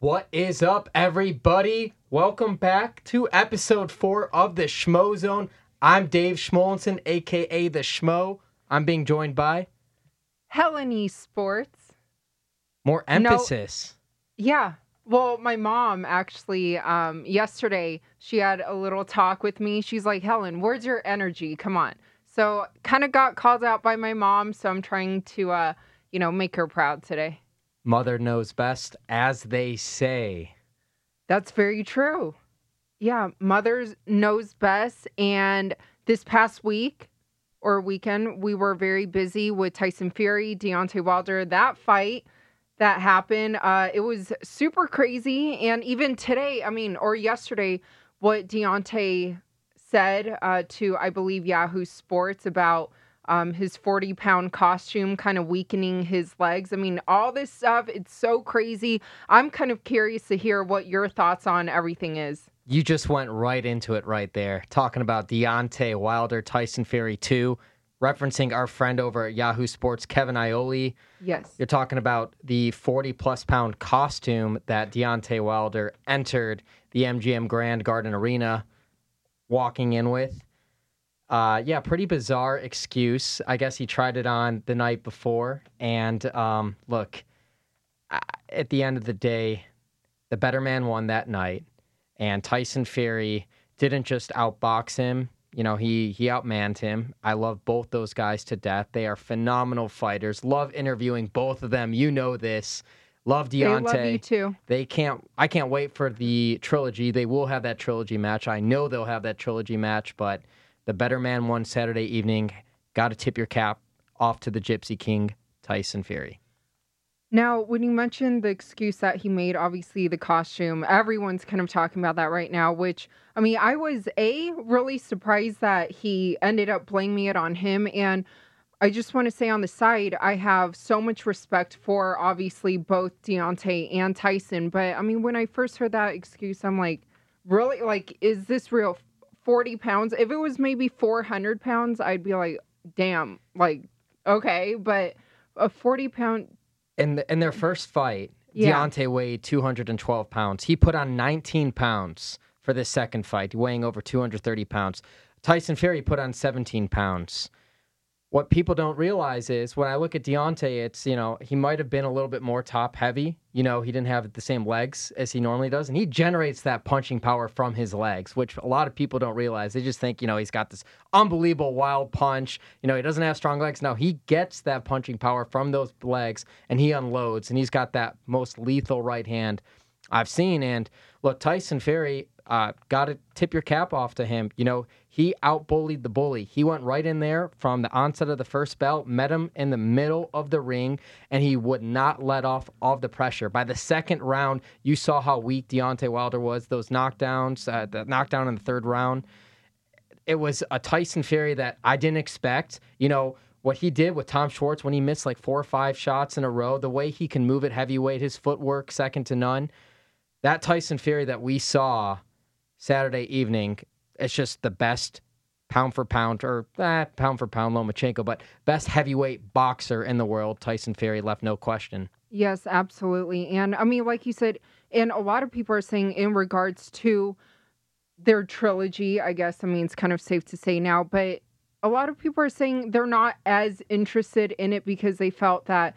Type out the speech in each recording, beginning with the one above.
What is up, everybody? Welcome back to episode four of the Schmo Zone. I'm Dave Schmolenson, aka the Schmo. I'm being joined by Helen Sports. more emphasis. Yeah. Well, my mom actually, um, yesterday, she had a little talk with me. She's like, Helen, where's your energy? Come on. So, kind of got called out by my mom. So, I'm trying to, uh, you know, make her proud today. Mother knows best, as they say. That's very true. Yeah. Mother's knows best. And this past week or weekend, we were very busy with Tyson Fury, Deontay Wilder. That fight that happened, uh, it was super crazy. And even today, I mean, or yesterday, what Deontay said uh, to, I believe, Yahoo Sports about um, his 40 pound costume kind of weakening his legs. I mean, all this stuff, it's so crazy. I'm kind of curious to hear what your thoughts on everything is. You just went right into it right there, talking about Deontay Wilder, Tyson Fury 2, referencing our friend over at Yahoo Sports, Kevin Iole. Yes. You're talking about the 40 plus pound costume that Deontay Wilder entered the MGM Grand Garden Arena walking in with. Uh, yeah, pretty bizarre excuse. I guess he tried it on the night before. And um, look, at the end of the day, the better man won that night. And Tyson Fury didn't just outbox him. You know, he he outmanned him. I love both those guys to death. They are phenomenal fighters. Love interviewing both of them. You know this. Love Deontay. They love you too. They can't. I can't wait for the trilogy. They will have that trilogy match. I know they'll have that trilogy match. But the better man won Saturday evening. Got to tip your cap off to the Gypsy King, Tyson Fury. Now, when you mentioned the excuse that he made, obviously the costume, everyone's kind of talking about that right now, which, I mean, I was A, really surprised that he ended up blaming it on him. And I just want to say on the side, I have so much respect for obviously both Deontay and Tyson. But I mean, when I first heard that excuse, I'm like, really? Like, is this real? 40 pounds? If it was maybe 400 pounds, I'd be like, damn, like, okay. But a 40 pound In the, in their first fight, Yeah. Deontay weighed 212 pounds. He put on 19 pounds for this second fight, weighing over 230 pounds. Tyson Fury put on 17 pounds. What people don't realize is when I look at Deontay, it's, you know, he might have been a little bit more top heavy. You know, he didn't have the same legs as he normally does. And he generates that punching power from his legs, which a lot of people don't realize. They just think, you know, he's got this unbelievable wild punch. You know, he doesn't have strong legs. No, he gets that punching power from those legs and he unloads. And he's got that most lethal right hand I've seen. And look, Tyson Fury, uh, got to tip your cap off to him. You know, he outbullied the bully. He went right in there from the onset of the first bell, met him in the middle of the ring, and he would not let off of the pressure. By the second round, you saw how weak Deontay Wilder was. Those knockdowns, uh, the knockdown in the third round, it was a Tyson Fury that I didn't expect. You know, what he did with Tom Schwarz when he missed like four or five shots in a row, the way he can move it heavyweight, his footwork second to none. That Tyson Fury that we saw Saturday evening, it's just the best pound for pound or eh, pound for pound Lomachenko, but best heavyweight boxer in the world. Tyson Fury left no question. Yes, absolutely. And I mean, like you said, and a lot of people are saying in regards to their trilogy, I guess, I mean, it's kind of safe to say now, but a lot of people are saying they're not as interested in it because they felt that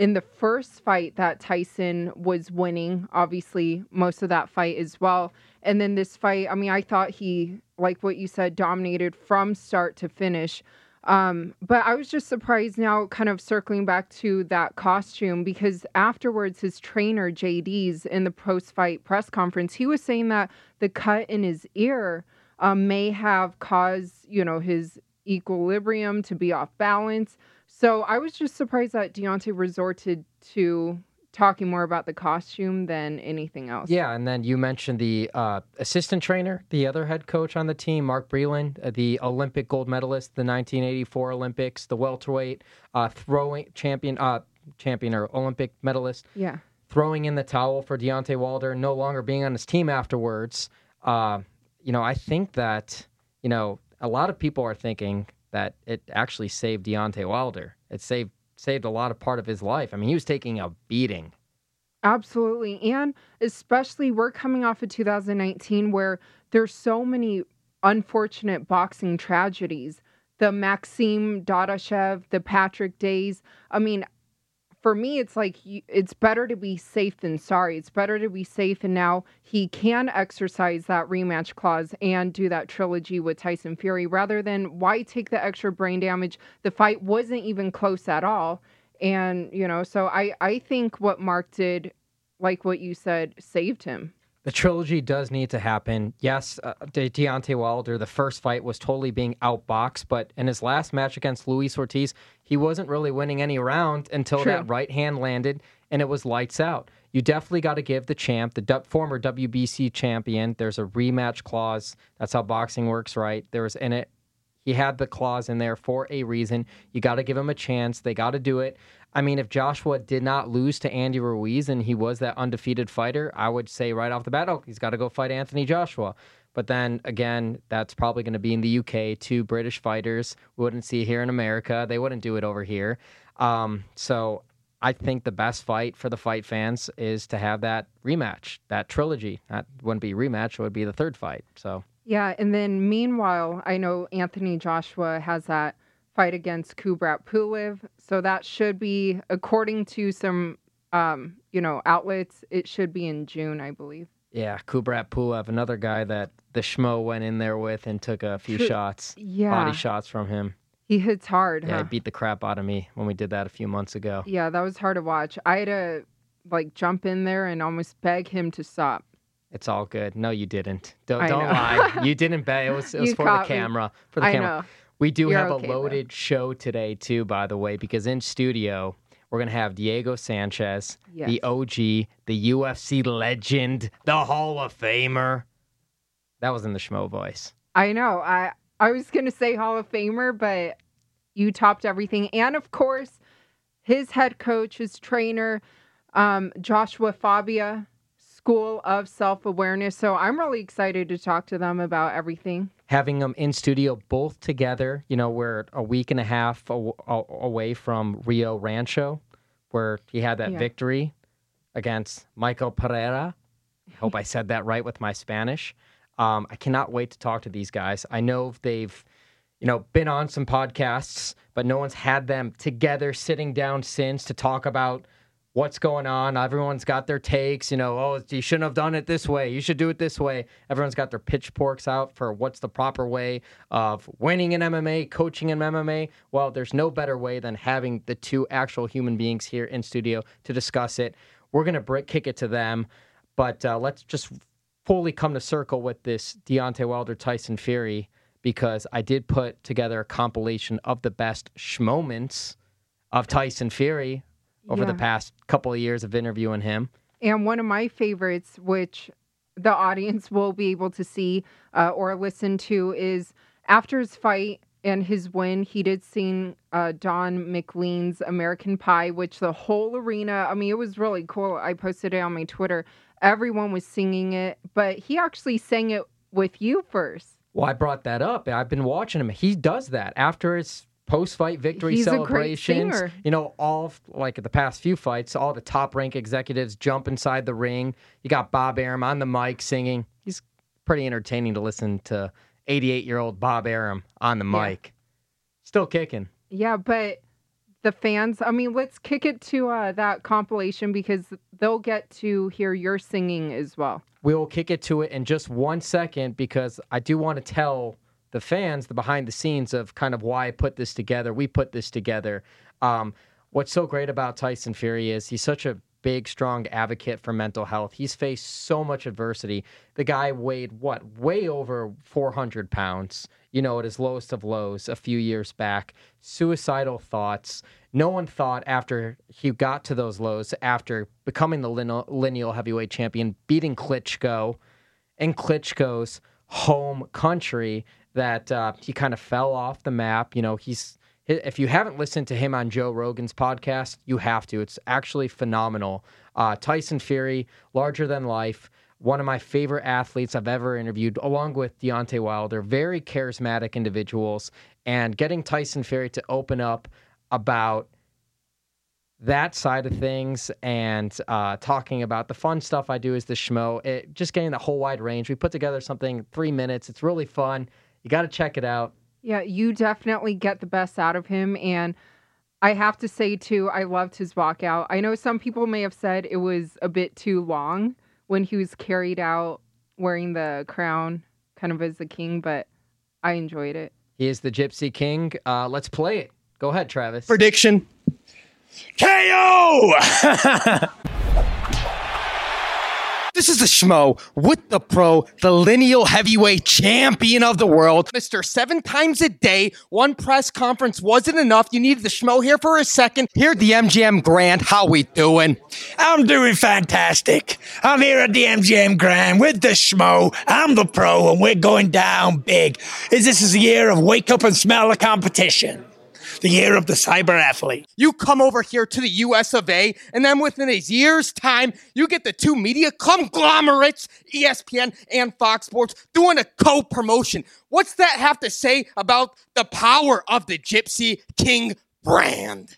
in the first fight that Tyson was winning, obviously most of that fight as well. And then this fight, I mean, I thought he, like what you said, dominated from start to finish. Um, but I was just surprised now, kind of circling back to that costume, because afterwards, his trainer, Jay Deas, in the post fight press conference, he was saying that the cut in his ear um, may have caused, you know, his equilibrium to be off balance. So I was just surprised that Deontay resorted to talking more about the costume than anything else. Yeah, and then you mentioned the uh, assistant trainer, the other head coach on the team, Mark Breland, uh, the Olympic gold medalist, the 1984 Olympics, the welterweight uh, throwing champion, uh, champion or Olympic medalist. Yeah. Throwing in the towel for Deontay Wilder, no longer being on his team afterwards. Uh, you know, I think that you know a lot of people are thinking that it actually saved Deontay Wilder. It saved saved a lot of part of his life. I mean, he was taking a beating. Absolutely. And especially we're coming off of 2019 where there's so many unfortunate boxing tragedies. The Maxim Dadashev, the Patrick Days. I mean, for me, it's like it's better to be safe than sorry. It's better to be safe. And now he can exercise that rematch clause and do that trilogy with Tyson Fury rather than why take the extra brain damage? The fight wasn't even close at all. And, you know, so I, I think what Mark did, like what you said, saved him. The trilogy does need to happen. Yes, uh, De- Deontay Wilder, the first fight was totally being outboxed, but in his last match against Luis Ortiz, he wasn't really winning any round until True. that right hand landed and it was lights out. You definitely got to give the champ, the du- former WBC champion, there's a rematch clause. That's how boxing works, right? There was in it. He had the clause in there for a reason. You got to give him a chance. They got to do it. I mean, if Joshua did not lose to Andy Ruiz and he was that undefeated fighter, I would say right off the bat, oh, he's got to go fight Anthony Joshua. But then again, that's probably going to be in the UK. Two British fighters we wouldn't see here in America. They wouldn't do it over here. Um, so I think the best fight for the fight fans is to have that rematch, that trilogy. That wouldn't be rematch; it would be the third fight. So yeah, and then meanwhile, I know Anthony Joshua has that fight against Kubrat Pulev. So that should be, according to some, um, you know, outlets, it should be in June, I believe. Yeah, Kubrat Pulev, another guy that the schmo went in there with and took a few shots, yeah. body shots from him. He hits hard. Yeah, huh? he beat the crap out of me when we did that a few months ago. Yeah, that was hard to watch. I had to like jump in there and almost beg him to stop. It's all good. No, you didn't. Don't, don't lie. You didn't beg. It was, it was for the camera. Me. For the I camera. Know. We do You're have okay, a loaded though. show today, too, by the way, because in studio, we're going to have Diego Sanchez, yes. the OG, the UFC legend, the Hall of Famer. That was in the schmo voice. I know. I, I was going to say Hall of Famer, but you topped everything. And of course, his head coach, his trainer, um, Joshua Fabia, School of Self Awareness. So I'm really excited to talk to them about everything having them in studio both together. You know, we're a week and a half away from Rio Rancho, where he had that yeah. victory against Michael Pereira. I hope I said that right with my Spanish. Um, I cannot wait to talk to these guys. I know they've, you know, been on some podcasts, but no one's had them together sitting down since to talk about what's going on. Everyone's got their takes, you know, oh, you shouldn't have done it this way. You should do it this way. Everyone's got their pitchforks out for what's the proper way of winning in MMA, coaching in MMA. Well, there's no better way than having the two actual human beings here in studio to discuss it. We're going to kick it to them, but uh, let's just fully come to circle with this Deontay Wilder Tyson Fury because I did put together a compilation of the best moments of Tyson Fury over yeah. the past couple of years of interviewing him. And one of my favorites, which the audience will be able to see uh, or listen to, is after his fight and his win, he did sing uh, Don McLean's American Pie, which the whole arena, I mean, it was really cool. I posted it on my Twitter. Everyone was singing it, but he actually sang it with you first. Well, I brought that up. I've been watching him. He does that after his post fight victory He's celebrations. You know, all like the past few fights, all the top rank executives jump inside the ring. You got Bob Arum on the mic singing. He's pretty entertaining to listen to 88 year old Bob Arum on the mic. Yeah. Still kicking. Yeah, but the fans. I mean, let's kick it to uh, that compilation because they'll get to hear your singing as well. We will kick it to it in just one second because I do want to tell the fans the behind the scenes of kind of why I put this together. We put this together. Um, what's so great about Tyson Fury is he's such a big, strong advocate for mental health. He's faced so much adversity. The guy weighed what? Way over 400 pounds, you know, at his lowest of lows a few years back. Suicidal thoughts. No one thought after he got to those lows, after becoming the lineal heavyweight champion, beating Klitschko in Klitschko's home country, that uh, he kind of fell off the map. You know, he's if you haven't listened to him on Joe Rogan's podcast, you have to. It's actually phenomenal. Uh, Tyson Fury, larger than life, one of my favorite athletes I've ever interviewed, along with Deontay Wilder. Very charismatic individuals, and getting Tyson Fury to open up about that side of things and uh, talking about the fun stuff I do as the schmo, it, just getting the whole wide range. We put together something three minutes. It's really fun. You got to check it out. Yeah, you definitely get the best out of him. And I have to say, too, I loved his walkout. I know some people may have said it was a bit too long when he was carried out wearing the crown kind of as the king, but I enjoyed it. He is the Gypsy King. Uh, let's play it. Go ahead, Travis. Prediction KO! This is the schmo with the pro, the lineal heavyweight champion of the world. Mr. Seven times a day, one press conference wasn't enough. You needed the schmo here for a second. Here at the MGM Grand. How we doing? I'm doing fantastic. I'm here at the MGM Grand with the schmo. I'm the pro, and we're going down big. Is this is the year of wake up and smell the competition the year of the cyber athlete. You come over here to the US of A, and then within a year's time, you get the two media conglomerates, ESPN and Fox Sports, doing a co promotion. What's that have to say about the power of the Gypsy King brand?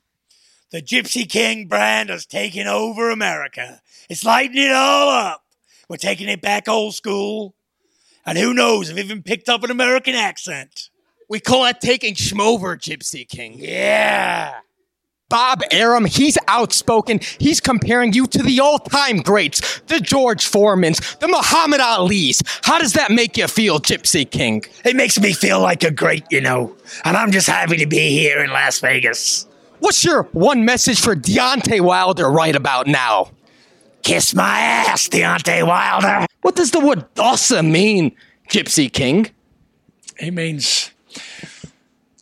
The Gypsy King brand has taken over America. It's lighting it all up. We're taking it back old school. And who knows if even picked up an American accent. We call that taking schmover, Gypsy King. Yeah. Bob Arum, he's outspoken. He's comparing you to the all time greats, the George Foremans, the Muhammad Ali's. How does that make you feel, Gypsy King? It makes me feel like a great, you know, and I'm just happy to be here in Las Vegas. What's your one message for Deontay Wilder right about now? Kiss my ass, Deontay Wilder. What does the word dossa mean, Gypsy King? It means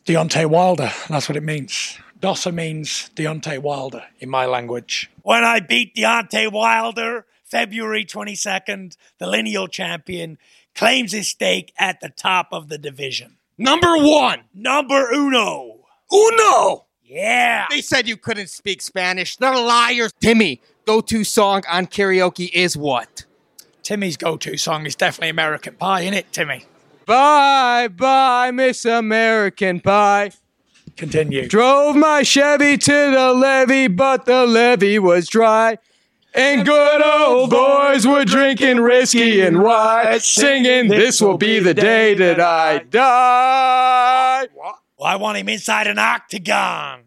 Deontay Wilder. That's what it means. Dossa means Deontay Wilder in my language. When I beat Deontay Wilder, February 22nd, the lineal champion claims his stake at the top of the division. Number one. Number uno. Uno. Yeah. They said you couldn't speak Spanish. They're liars. Timmy, go to song on karaoke is what? Timmy's go to song is definitely American Pie, isn't it, Timmy? Bye, bye, Miss American Pie. Continue. Drove my Chevy to the levee, but the levee was dry. And good old boys were drinking whiskey and rye, singing, This will be the day that I die. Well, I want him inside an octagon.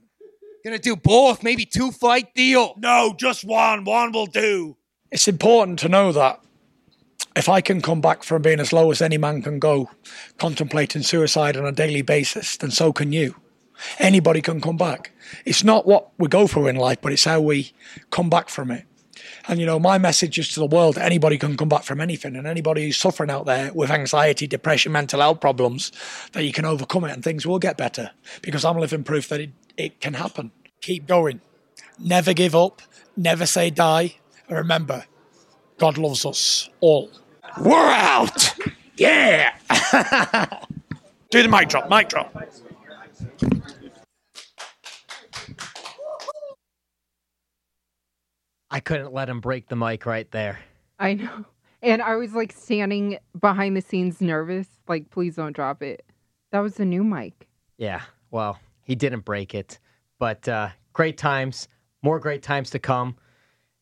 Gonna do both, maybe two fight deal. No, just one. One will do. It's important to know that if I can come back from being as low as any man can go, contemplating suicide on a daily basis, then so can you. Anybody can come back. It's not what we go through in life, but it's how we come back from it. And you know, my message is to the world anybody can come back from anything, and anybody who's suffering out there with anxiety, depression, mental health problems, that you can overcome it and things will get better. Because I'm living proof that it, it can happen. Keep going. Never give up. Never say die. And remember, God loves us all. We're out. Yeah. Do the mic drop. Mic drop. I couldn't let him break the mic right there. I know. And I was like standing behind the scenes nervous, like, please don't drop it. That was the new mic. Yeah. Well, he didn't break it. But uh, great times, more great times to come.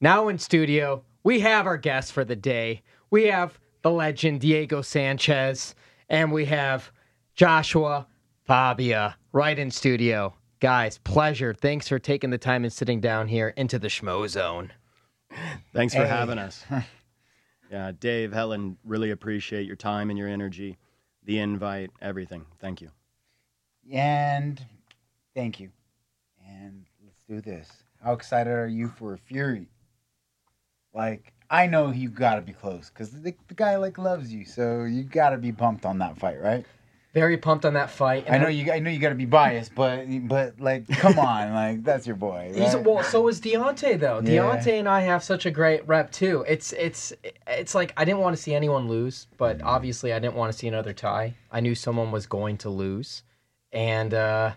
Now in studio, we have our guest for the day. We have the legend Diego Sanchez, and we have Joshua Fabia right in studio. Guys, pleasure. Thanks for taking the time and sitting down here into the schmo zone. Thanks for Hey. having us. yeah, Dave, Helen, really appreciate your time and your energy, the invite, everything. Thank you. And thank you. And let's do this. How excited are you for Fury? Like, I know you got to be close because the, the guy like loves you, so you got to be pumped on that fight, right? Very pumped on that fight. I know you. I know you got to be biased, but but like, come on, like that's your boy. He's, well, so is Deontay though. Yeah. Deontay and I have such a great rep too. It's it's it's like I didn't want to see anyone lose, but obviously I didn't want to see another tie. I knew someone was going to lose, and uh,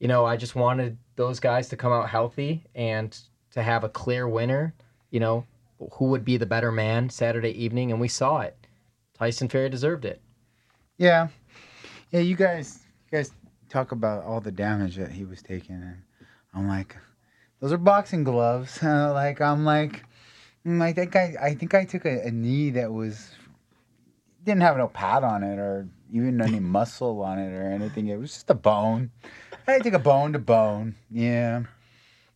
you know I just wanted those guys to come out healthy and to have a clear winner. You know who would be the better man Saturday evening, and we saw it. Tyson Fury deserved it. Yeah, yeah. You guys, you guys talk about all the damage that he was taking, and I'm like, those are boxing gloves. Like I'm like, mm, I think I, I think I took a, a knee that was didn't have no pad on it or even any muscle on it or anything. It was just a bone. I took a bone to bone. Yeah.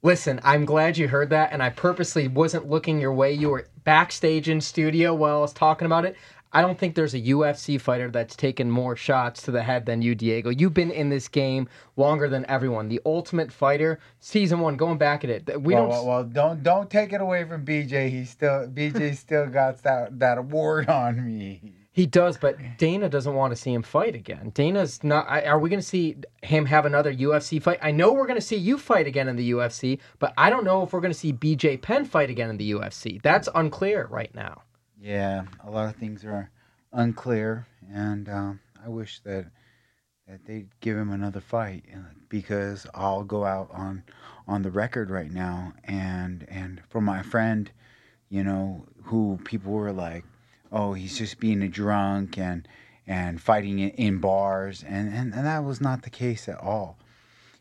Listen, I'm glad you heard that, and I purposely wasn't looking your way. You were backstage in studio while I was talking about it. I don't think there's a UFC fighter that's taken more shots to the head than you, Diego. You've been in this game longer than everyone. The Ultimate Fighter, season one, going back at it. We well, don't. well, well, don't don't take it away from BJ. He still BJ still got that that award on me. He does, but Dana doesn't want to see him fight again. Dana's not. Are we going to see him have another UFC fight? I know we're going to see you fight again in the UFC, but I don't know if we're going to see BJ Penn fight again in the UFC. That's unclear right now. Yeah, a lot of things are unclear, and um, I wish that that they'd give him another fight uh, because I'll go out on on the record right now, and and for my friend, you know, who people were like, oh, he's just being a drunk and and fighting in, bars, and, and and that was not the case at all.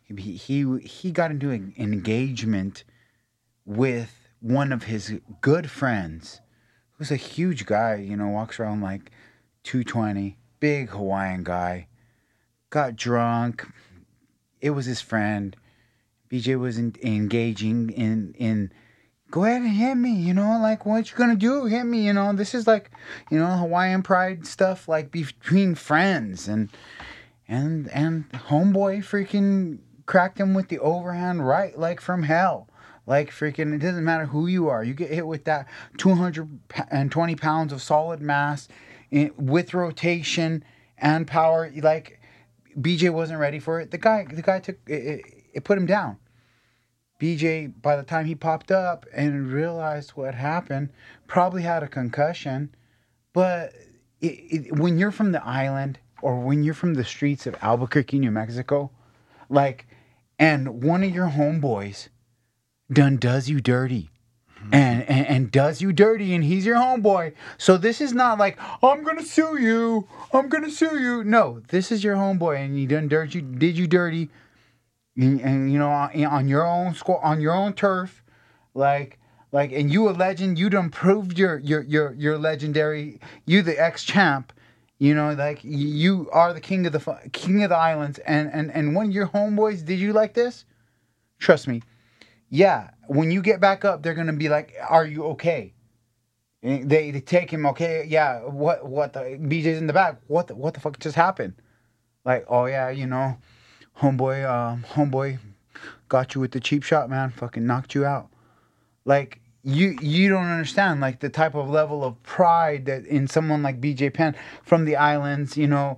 He he he got into an engagement with one of his good friends who's a huge guy, you know, walks around like 220, big Hawaiian guy. Got drunk. It was his friend. BJ was in, engaging in in go ahead and hit me, you know, like what you gonna do? Hit me, you know. This is like, you know, Hawaiian pride stuff like between friends and and and homeboy freaking cracked him with the overhand right like from hell. Like freaking, it doesn't matter who you are. You get hit with that 220 pounds of solid mass in, with rotation and power. Like BJ wasn't ready for it. The guy, the guy took it, it, it put him down. BJ, by the time he popped up and realized what happened, probably had a concussion. But it, it, when you're from the island or when you're from the streets of Albuquerque, New Mexico, like, and one of your homeboys done does you dirty. Mm-hmm. And, and and does you dirty and he's your homeboy. So this is not like I'm gonna sue you. I'm gonna sue you. No, this is your homeboy and he done dirt you did you dirty and, and you know on, on your own score on your own turf like like and you a legend you done proved your your your your legendary you the ex champ you know like you are the king of the king of the islands. And and and one of your homeboys did you like this? Trust me. Yeah when you get back up they're gonna be like are you okay? They, they take him okay yeah what what the bj's in the back what the, what the fuck just happened? Like oh yeah you know homeboy um homeboy got you with the cheap shot man. Fucking knocked you out. Like you you don't understand like the type of level of pride that in someone like bj penn from the islands you know?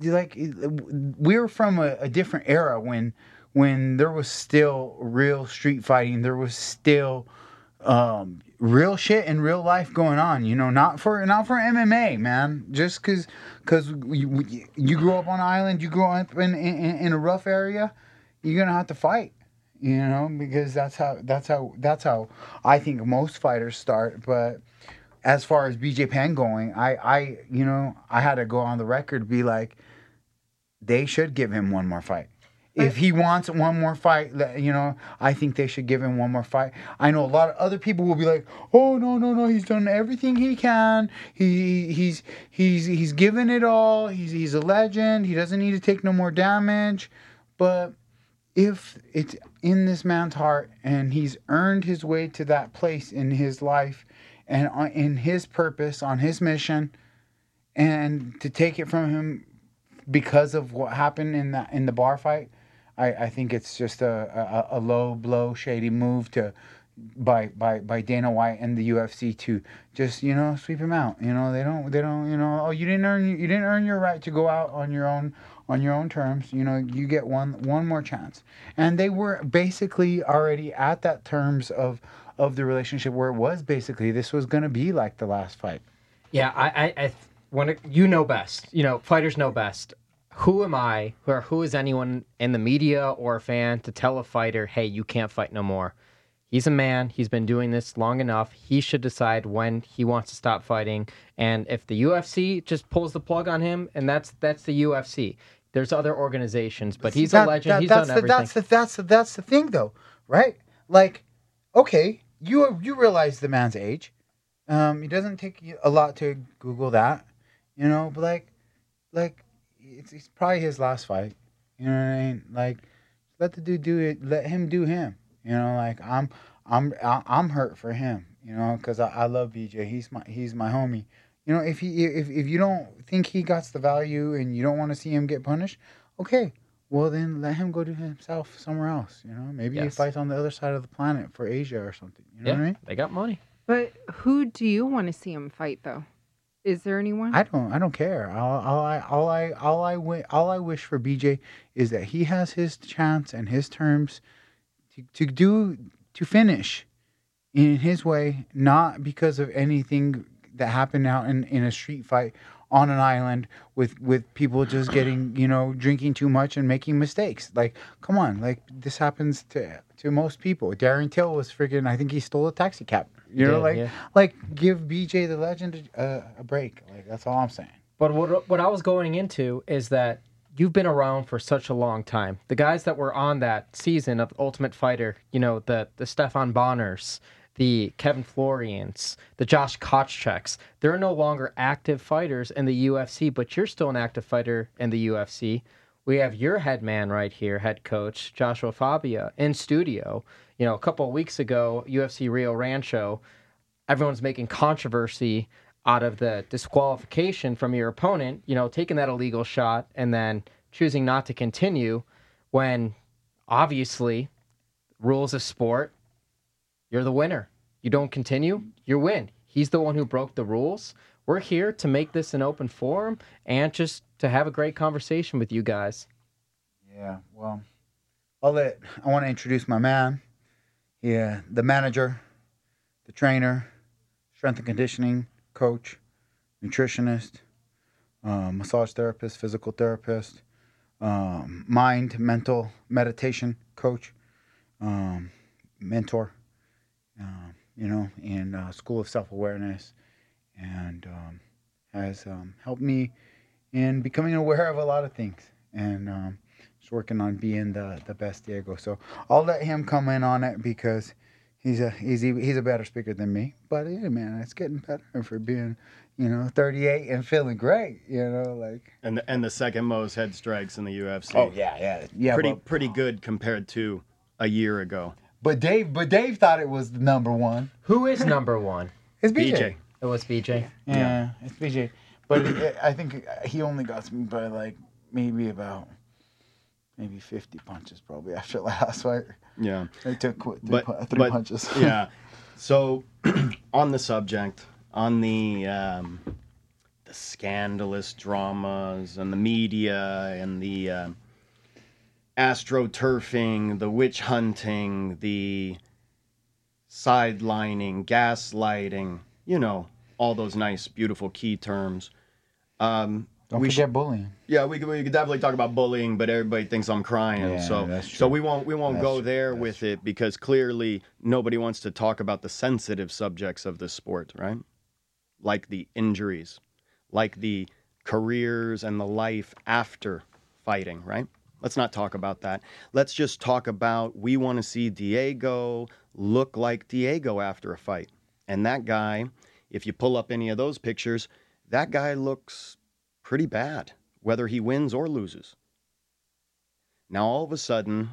Like we're from a, a different era when when there was still real street fighting. There was still um real shit in real life going on you know not for not for mma man. Just because because you, you grew up on an island you grew up in, in in a rough area you're gonna have to fight you know because that's how that's how that's how i think most fighters start. But as far as bj penn going i i you know i had to go on the record be like they should give him one more fight if he wants one more fight, you know, I think they should give him one more fight. I know a lot of other people will be like, "Oh no, no, no, he's done everything he can. He he's he's he's given it all. He's he's a legend. He doesn't need to take no more damage." But if it's in this man's heart and he's earned his way to that place in his life and in his purpose on his mission and to take it from him because of what happened in that in the bar fight i, I think it's just a, a, a low blow shady move to by by by Dana White and the UFC to just you know sweep him out. You know they don't they don't you know oh you didn't earn you didn't earn your right to go out on your own on your own terms. You know you get one one more chance. And they were basically already at that terms of of the relationship where it was basically this was gonna be like the last fight. Yeah, I, I, I when it, you know best, you know, fighters know best. Who am I, or who is anyone in the media or a fan to tell a fighter, hey, you can't fight no more? He's a man. He's been doing this long enough. He should decide when he wants to stop fighting. And if the UFC just pulls the plug on him, and that's that's the UFC. There's other organizations, but he's That- a legend. that- he's that's done the, everything. That's the that's the that's the thing though, right? Like, okay, you you realize the man's age. Um, it doesn't take a lot to Google that, you know. But like, like it's, it's probably his last fight. You know what I mean? Like, let the dude do it. Let him do him. You know, like I'm I'm I- I'm hurt for him. You know, because I, I love BJ. He's my he's my homie. You know, if he if if you don't think he got the value and you don't want to see him get punished, okay, well then let him go do himself somewhere else. You know, maybe he fights on the other side of the planet for Asia or something. You know yeah, what I mean? they got money. But who do you want to see him fight, though? Is there anyone? I don't I don't care. All, all I all I all I all I wish for BJ is that he has his chance and his terms to, to do to finish in his way, not because of anything that happened out in, in a street fight on an island with with people just getting you know drinking too much and making mistakes. Like, come on, like this happens to to most people. Darren Till was freaking. I think he stole a taxi cab. You know, Yeah, like yeah. like give BJ the legend a, a break. Like that's all I'm saying. But what what I was going into is that you've been around for such a long time. The guys that were on that season of Ultimate Fighter, you know, the the Stephan Bonnars, the Kenny Florians, the Josh Koschecks, they're no longer active fighters in the UFC, but you're still an active fighter in the UFC. We have your head man right here, head coach Joshua Fabia, in studio. You know, a couple of weeks ago, UFC Rio Rancho, everyone's making controversy out of the disqualification from your opponent, you know, taking that illegal shot and then choosing not to continue when obviously rules of sport, you're the winner. You don't continue, you win. He's the one who broke the rules. We're here to make this an open forum and just to have a great conversation with you guys. Yeah, well, I'll let. I want to introduce my man. Yeah, the manager, the trainer, strength and conditioning coach, nutritionist, um, massage therapist, physical therapist, um, mind, mental, meditation coach, um, mentor. Um, you know, in uh, School of Self Awareness, and um, has um, helped me in becoming aware of a lot of things. And um, just working on being the the best Diego. So I'll let him come in on it because he's a he's he's a better speaker than me. But yeah, man, it's getting better for being you know 38 and feeling great. You know, like And the, and the second most head strikes in the UFC. oh yeah, yeah, yeah. pretty pretty good compared to a year ago. But Dave, but Dave thought it was number one. Who is number one? It's BJ. BJ. It was BJ. Yeah, it's BJ. But it, it- I think he only got me by like maybe about maybe 50 punches probably after last fight. Yeah. They took qu- three, But- three but- punches. yeah. So, on the subject, on the um, the scandalous dramas and the media and the uh, astroturfing, the witch hunting, the sidelining, gaslighting, you know, all those nice, beautiful key terms. Um, Don't we forget should- bullying. yeah, we could, we could definitely talk about bullying, but everybody thinks I'm crying. Yeah, so so we won't we won't That's go there with it because clearly nobody wants to talk about the sensitive subjects of this sport, right? Like the injuries, like the careers and the life after fighting, right? Let's not talk about that. Let's just talk about we want to see Diego look like Diego after a fight. And that guy, if you pull up any of those pictures, that guy looks pretty bad, whether he wins or loses. Now, all of a sudden,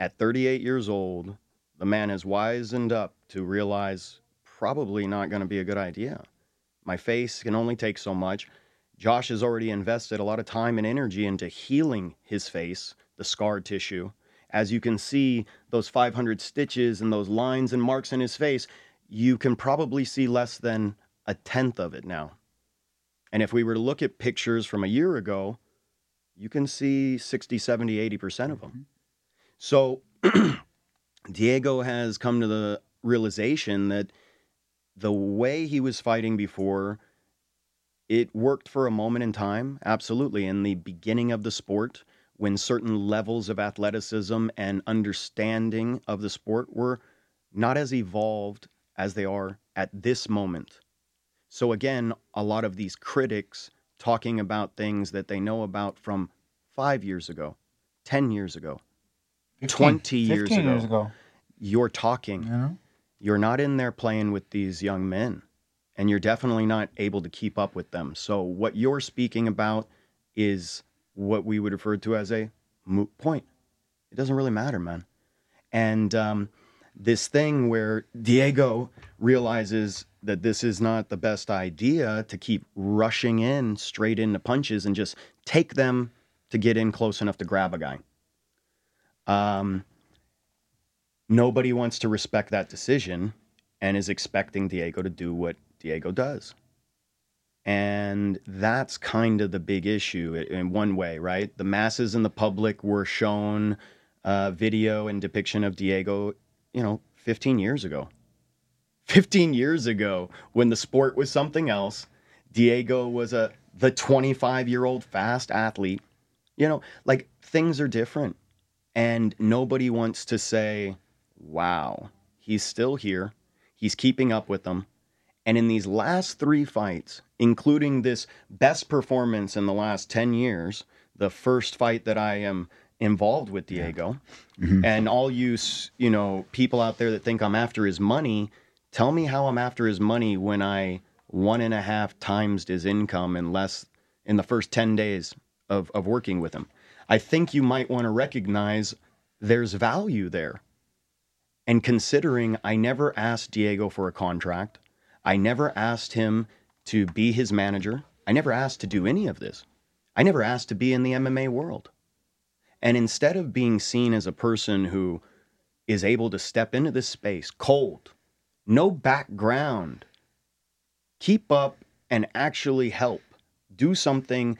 At 38 years old, the man has wizened up to realize probably not going to be a good idea. My face can only take so much. Josh has already invested a lot of time and energy into healing his face, the scar tissue. As you can see, those 500 stitches and those lines and marks in his face, you can probably see less than a tenth of it now. And if we were to look at pictures from a year ago, you can see 60, 70, 80% of them. Mm-hmm. So Diego has come to the realization that the way he was fighting before, it worked for a moment in time, absolutely, in the beginning of the sport when certain levels of athleticism and understanding of the sport were not as evolved as they are at this moment. So, again, a lot of these critics talking about things that they know about from five years ago, 10 years ago, 20 years 15 ago. years ago. You're talking. Know? You're not in there playing with these young men, and you're definitely not able to keep up with them. So, what you're speaking about is what we would refer to as a moot point. It doesn't really matter, man. And um, this thing where Diego realizes that this is not the best idea to keep rushing in straight into punches and just take them to get in close enough to grab a guy. Um, nobody wants to respect that decision and is expecting Diego to do what Diego does. And that's kind of the big issue in one way, right? The masses and the public were shown video and depiction of Diego, you know, 15 years ago. 15 years ago, when the sport was something else, Diego was a the 25 year old fast athlete. You know, like things are different, and nobody wants to say, "Wow, he's still here. He's keeping up with them." And in these last three fights, including this best performance in the last 10 years, the first fight that I am involved with Diego, mm-hmm. and all you, you know, people out there that think I'm after his money, tell me how I'm after his money when I one and a half times his income in less in the first 10 days of, of working with him. I think you might want to recognize there's value there. And considering I never asked Diego for a contract, I never asked him to be his manager, I never asked to do any of this. I never asked to be in the MMA world. And instead of being seen as a person who is able to step into this space cold, no background, keep up and actually help, do something,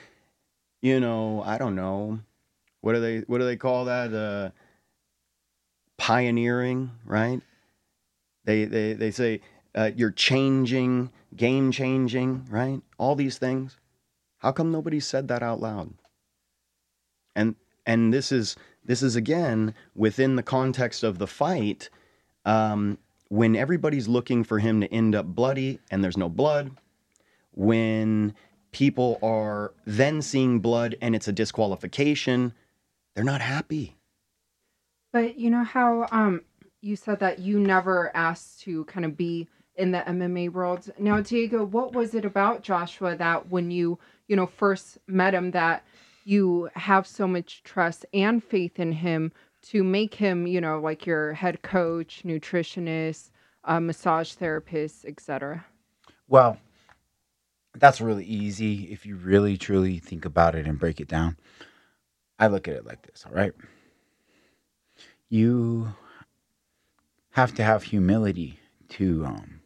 you know, I don't know, what do they what do they call that? Uh, pioneering, right? They they they say uh, you're changing, game changing, right? All these things. How come nobody said that out loud? And and this is this is again within the context of the fight. Um, when everybody's looking for him to end up bloody and there's no blood, when people are then seeing blood and it's a disqualification, they're not happy. But you know how um you said that you never asked to kind of be in the MMA world. Now, Diego, what was it about Joshua that when you, you know, first met him that you have so much trust and faith in him to make him, you know, like your head coach, nutritionist, uh, massage therapist, etc. Well, that's really easy if you really truly think about it and break it down. I look at it like this, all right? You have to have humility to um,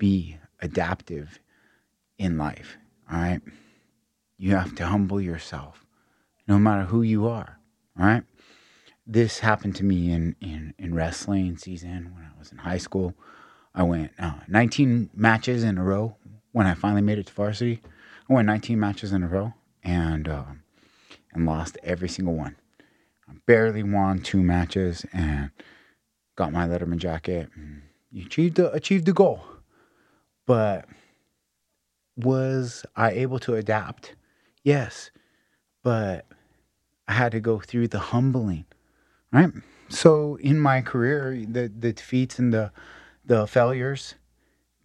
be adaptive in life, all right? You have to humble yourself no matter who you are, all right? This happened to me in, in, in wrestling season when I was in high school. I went uh, 19 matches in a row when I finally made it to varsity. I went 19 matches in a row and um, and lost every single one. I barely won two matches and got my Letterman jacket. You achieved the achieved the goal, but was I able to adapt? Yes, but I had to go through the humbling, right? So in my career, the the defeats and the the failures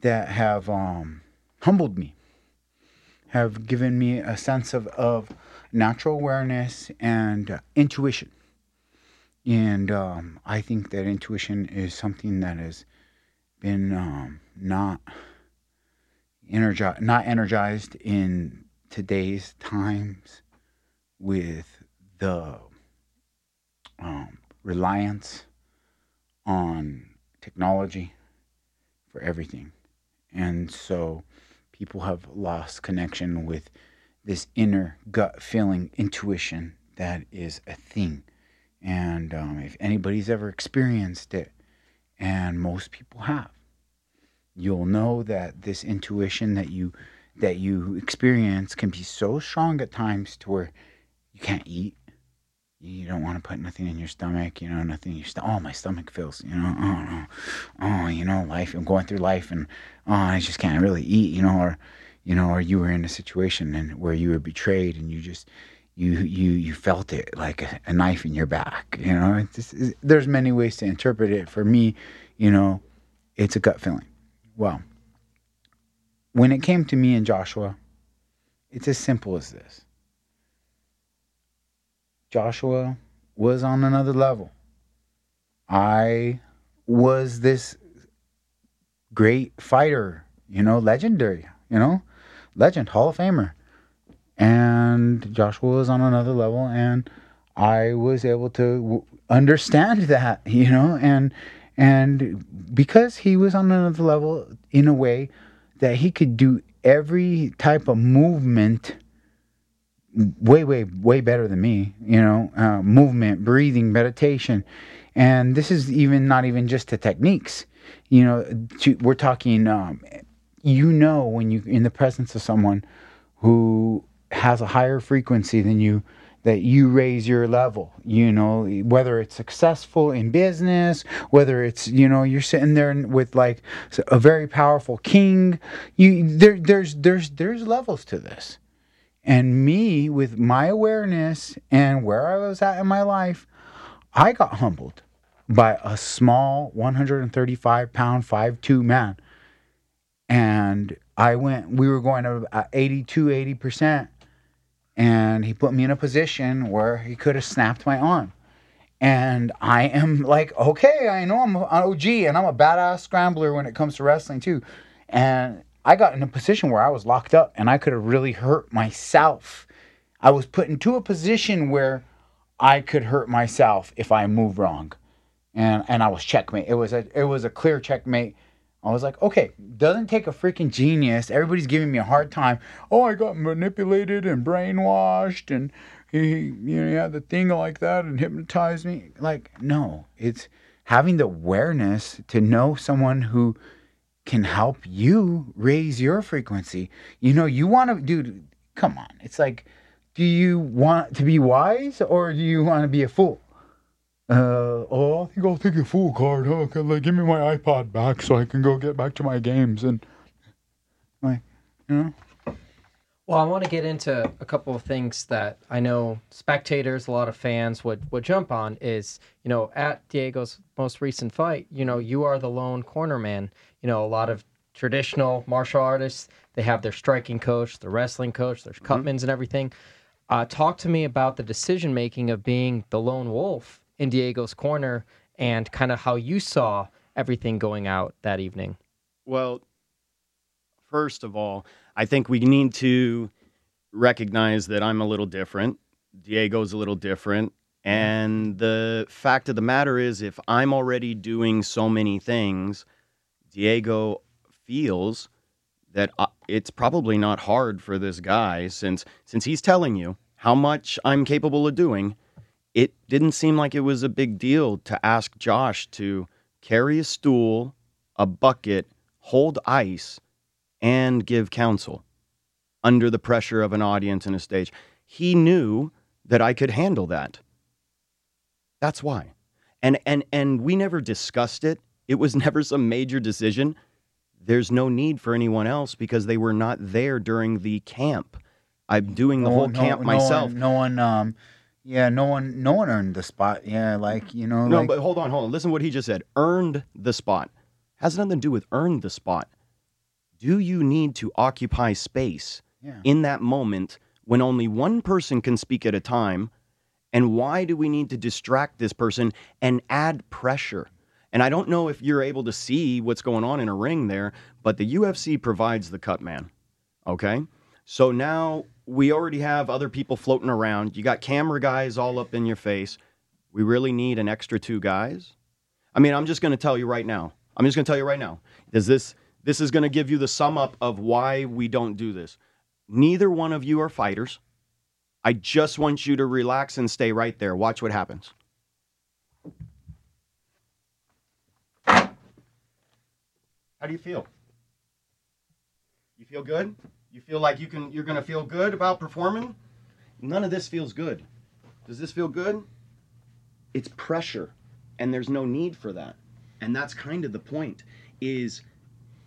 that have um, humbled me have given me a sense of, of natural awareness and uh, intuition and um, I think that intuition is something that has been um, not energized, not energized in today's times with the um, reliance on technology for everything. And so people have lost connection with this inner gut feeling intuition that is a thing. And um, if anybody's ever experienced it, and most people have, you'll know that this intuition that you that you experience can be so strong at times to where you can't eat. You don't want to put nothing in your stomach, you know, nothing in your stomach. Oh, my stomach feels, you know, oh, oh, you know, life. I'm going through life and, oh, I just can't really eat, you know, or, you know, or you were in a situation and where you were betrayed and you just, you, you, you felt it like a, a knife in your back, you know. It's it's, there's many ways to interpret it. For me, you know, it's a gut feeling. Well, when it came to me and Joshua, it's as simple as this. Joshua was on another level. I was this great fighter, you know, legendary, you know, legend, Hall of Famer. And Joshua was on another level, and I was able to w- understand that, you know, and and because he was on another level in a way that he could do every type of movement way, way, way better than me, you know, uh, movement, breathing, meditation. And this is even not even just the techniques, you know, to, we're talking, um, you know, when you in the presence of someone who has a higher frequency than you, that you raise your level you know whether it's successful in business whether it's you know you're sitting there with like a very powerful king you there there's there's there's levels to this. And me with my awareness and where I was at in my life I got humbled by a small 135 pound 5'2 man. And I went we were going to uh, 82 80% and he put me in a position where he could have snapped my arm. And I am like, okay, I know I'm an OG and I'm a badass scrambler when it comes to wrestling too. And I got in a position where I was locked up and I could have really hurt myself. I was put into a position where I could hurt myself if I moved wrong. And and I was checkmate. It was a it was a clear checkmate I was like, okay, doesn't take a freaking genius. Everybody's giving me a hard time. Oh, I got manipulated and brainwashed, and he, you know, had the thing like that and hypnotized me. Like, no, it's having the awareness to know someone who can help you raise your frequency. You know, you want to, dude, come on. It's like, do you want to be wise or do you want to be a fool? Uh, oh, I think I'll take a full card. Huh? Like, give me my iPod back so I can go get back to my games and, like, you know. Well, I want to get into a couple of things that I know spectators, a lot of fans would would jump on. Is you know at Diego's most recent fight, you know you are the lone corner man. You know a lot of traditional martial artists they have their striking coach, their wrestling coach, their mm-hmm. cutmans and everything. Uh, talk to me about the decision making of being the lone wolf in Diego's corner and kind of how you saw everything going out that evening. Well, first of all, I think we need to recognize that I'm a little different. Diego's a little different. And the fact of the matter is, if I'm already doing so many things, Diego feels that uh, it's probably not hard for this guy since since he's telling you how much I'm capable of doing it didn't seem like it was a big deal to ask Josh to carry a stool, a bucket, hold ice, and give counsel under the pressure of an audience and a stage. He knew that I could handle that. That's why. And and and we never discussed it. It was never some major decision. There's no need for anyone else because they were not there during the camp. I'm doing the no, whole no, camp no myself. One, no one um yeah, no one, no one earned the spot. Yeah, mm-hmm. like you know. No, like, but hold on, hold on. Listen, to what he just said. Earned the spot has nothing to do with earned the spot. Do you need to occupy space yeah. in that moment when only one person can speak at a time, And why do we need to distract this person and add pressure? And I don't know if you're able to see what's going on in a ring there, but the UFC provides the cut man. Okay? So now we already have other people floating around. You got camera guys all up in your face. We really need an extra two guys. I mean, I'm just going to tell you right now. I'm just going to tell you right now. Is this this is going to give you the sum up of why we don't do this. Neither one of you are fighters. I just want you to relax and stay right there. Watch what happens. How do you feel? You feel good? You feel like you can you're going to feel good about performing? None of this feels good. Does this feel good? It's pressure and there's no need for that. And that's kind of the point is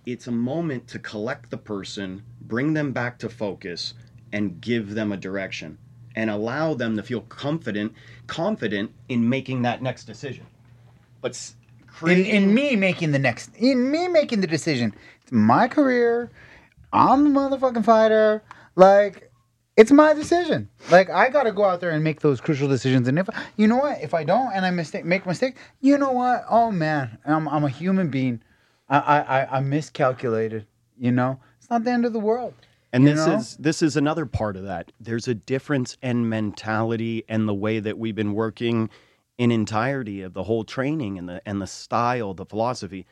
it's a moment to collect the person, bring them back to focus and give them a direction and allow them to feel confident confident in making that next decision. But In, in me making the next, in me making the decision. It's my career. I'm the motherfucking fighter. Like, it's my decision. Like, I gotta go out there and make those crucial decisions. And if you know what, if I don't and I mistake, make a mistake, you know what? Oh man, I'm I'm a human being. I I I, miscalculated. You know, it's not the end of the world. And You this know? is this is another part of that. There's a difference in mentality and the way that we've been working in entirety of the whole training and the and the style, the philosophy.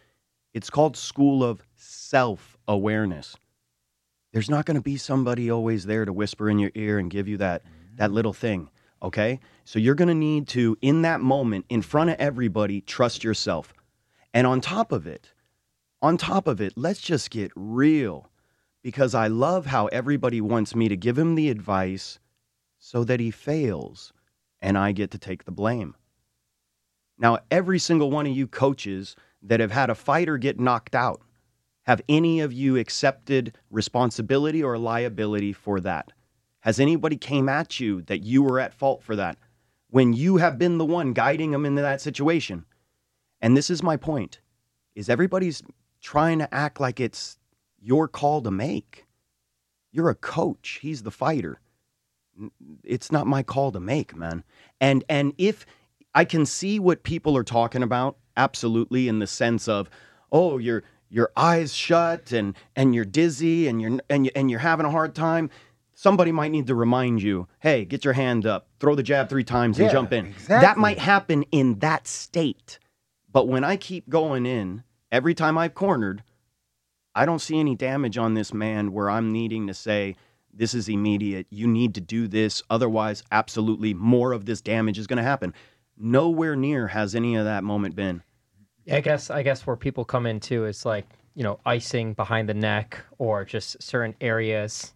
It's called school of self-awareness. There's not going to be somebody always there to whisper in your ear and give you that that mm-hmm. little thing, okay? So you're going to need to in that moment in front of everybody trust yourself. And on top of it, on top of it, let's just get real because I love how everybody wants me to give him the advice so that he fails and I get to take the blame. Now, every single one of you coaches that have had a fighter get knocked out, have any of you accepted responsibility or liability for that? Has anybody came at you that you were at fault for that when you have been the one guiding them into that situation? And this is my point is everybody's trying to act like it's your call to make. You're a coach. He's the fighter. It's not my call to make, man. And and if I can see what people are talking about, absolutely, in the sense of, oh, your your eyes shut and and you're dizzy and you're and you and you're having a hard time. Somebody might need to remind you, hey, get your hand up, throw the jab three times and Yeah, jump in. That might happen in that state. But when I keep going in, every time I've cornered, I don't see any damage on this man where I'm needing to say, this is immediate. You need to do this. Otherwise, absolutely more of this damage is going to happen. Nowhere near has any of that moment been. I guess I guess where people come in too is like you know icing behind the neck or just certain areas,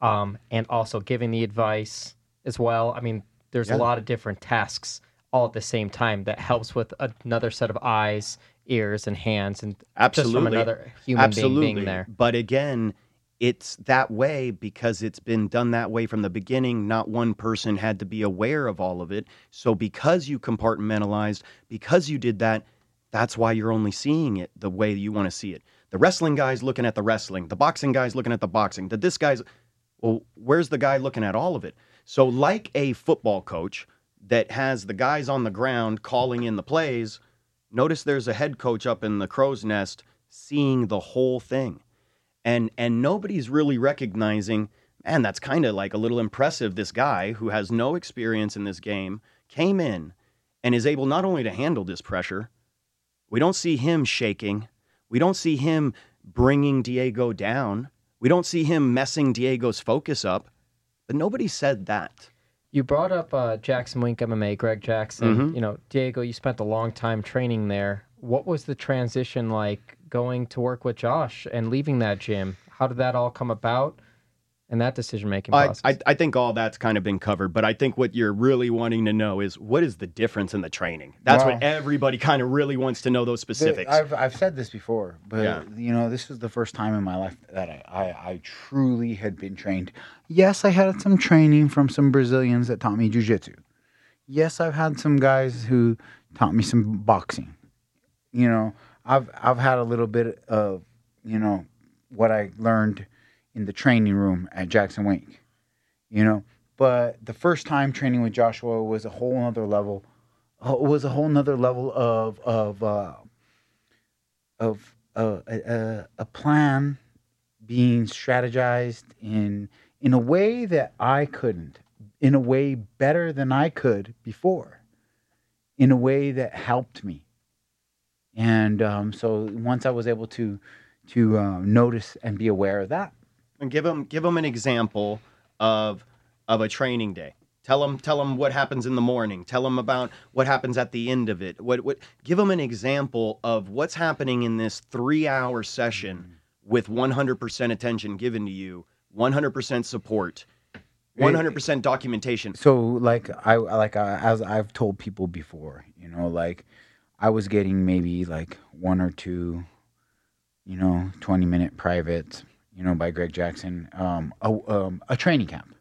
um, and also giving the advice as well. I mean, there's Yeah. a lot of different tasks all at the same time that helps with another set of eyes, ears, and hands, and just from another human Absolutely. being being there. But again, it's that way because it's been done that way from the beginning. Not one person had to be aware of all of it. So because you compartmentalized, because you did that, that's why you're only seeing it the way you want to see it. The wrestling guy's looking at the wrestling, the boxing guy's looking at the boxing, the this guy's well, where's the guy looking at all of it? So, like a football coach that has the guys on the ground calling in the plays, notice there's a head coach up in the crow's nest seeing the whole thing. And and nobody's really recognizing, man, that's kind of like a little impressive. This guy who has no experience in this game came in and is able not only to handle this pressure, we don't see him shaking. We don't see him bringing Diego down. We don't see him messing Diego's focus up. But nobody said that. You brought up uh, Jackson Wink MMA, Greg Jackson. Mhm. You know, Diego, you spent a long time training there. What was the transition like going to work with Josh and leaving that gym? How did that all come about and that decision making process? I, I think all that's kind of been covered, but I think what you're really wanting to know is what is the difference in the training? That's what everybody kind of really wants to know those specifics. I've I've said this before, but Yeah. you know, this was the first time in my life that I, I, I truly had been trained. Yes, I had some training from some Brazilians that taught me jujitsu. Yes, I've had some guys who taught me some boxing. You know, I've I've had a little bit of, you know, what I learned in the training room at Jackson Wink. You know, but the first time training with Joshua was a whole other level. uh, Was a whole nother level of of uh, of uh, a, a, a plan being strategized in in a way that I couldn't, in a way better than I could before, in a way that helped me. And um, so once I was able to to uh, notice and be aware of that, And give them give them an example of of a training day. Tell them tell them what happens in the morning. Tell them about what happens at the end of it. What what give them an example of what's happening in this 3-hour session mm-hmm. with 100% attention given to you, 100% support, 100% documentation. so like I like I, as I've told people before, you know, like I was getting maybe like one or two, you know, twenty minute privates, you know, by Greg Jackson, um, a, um, a training camp,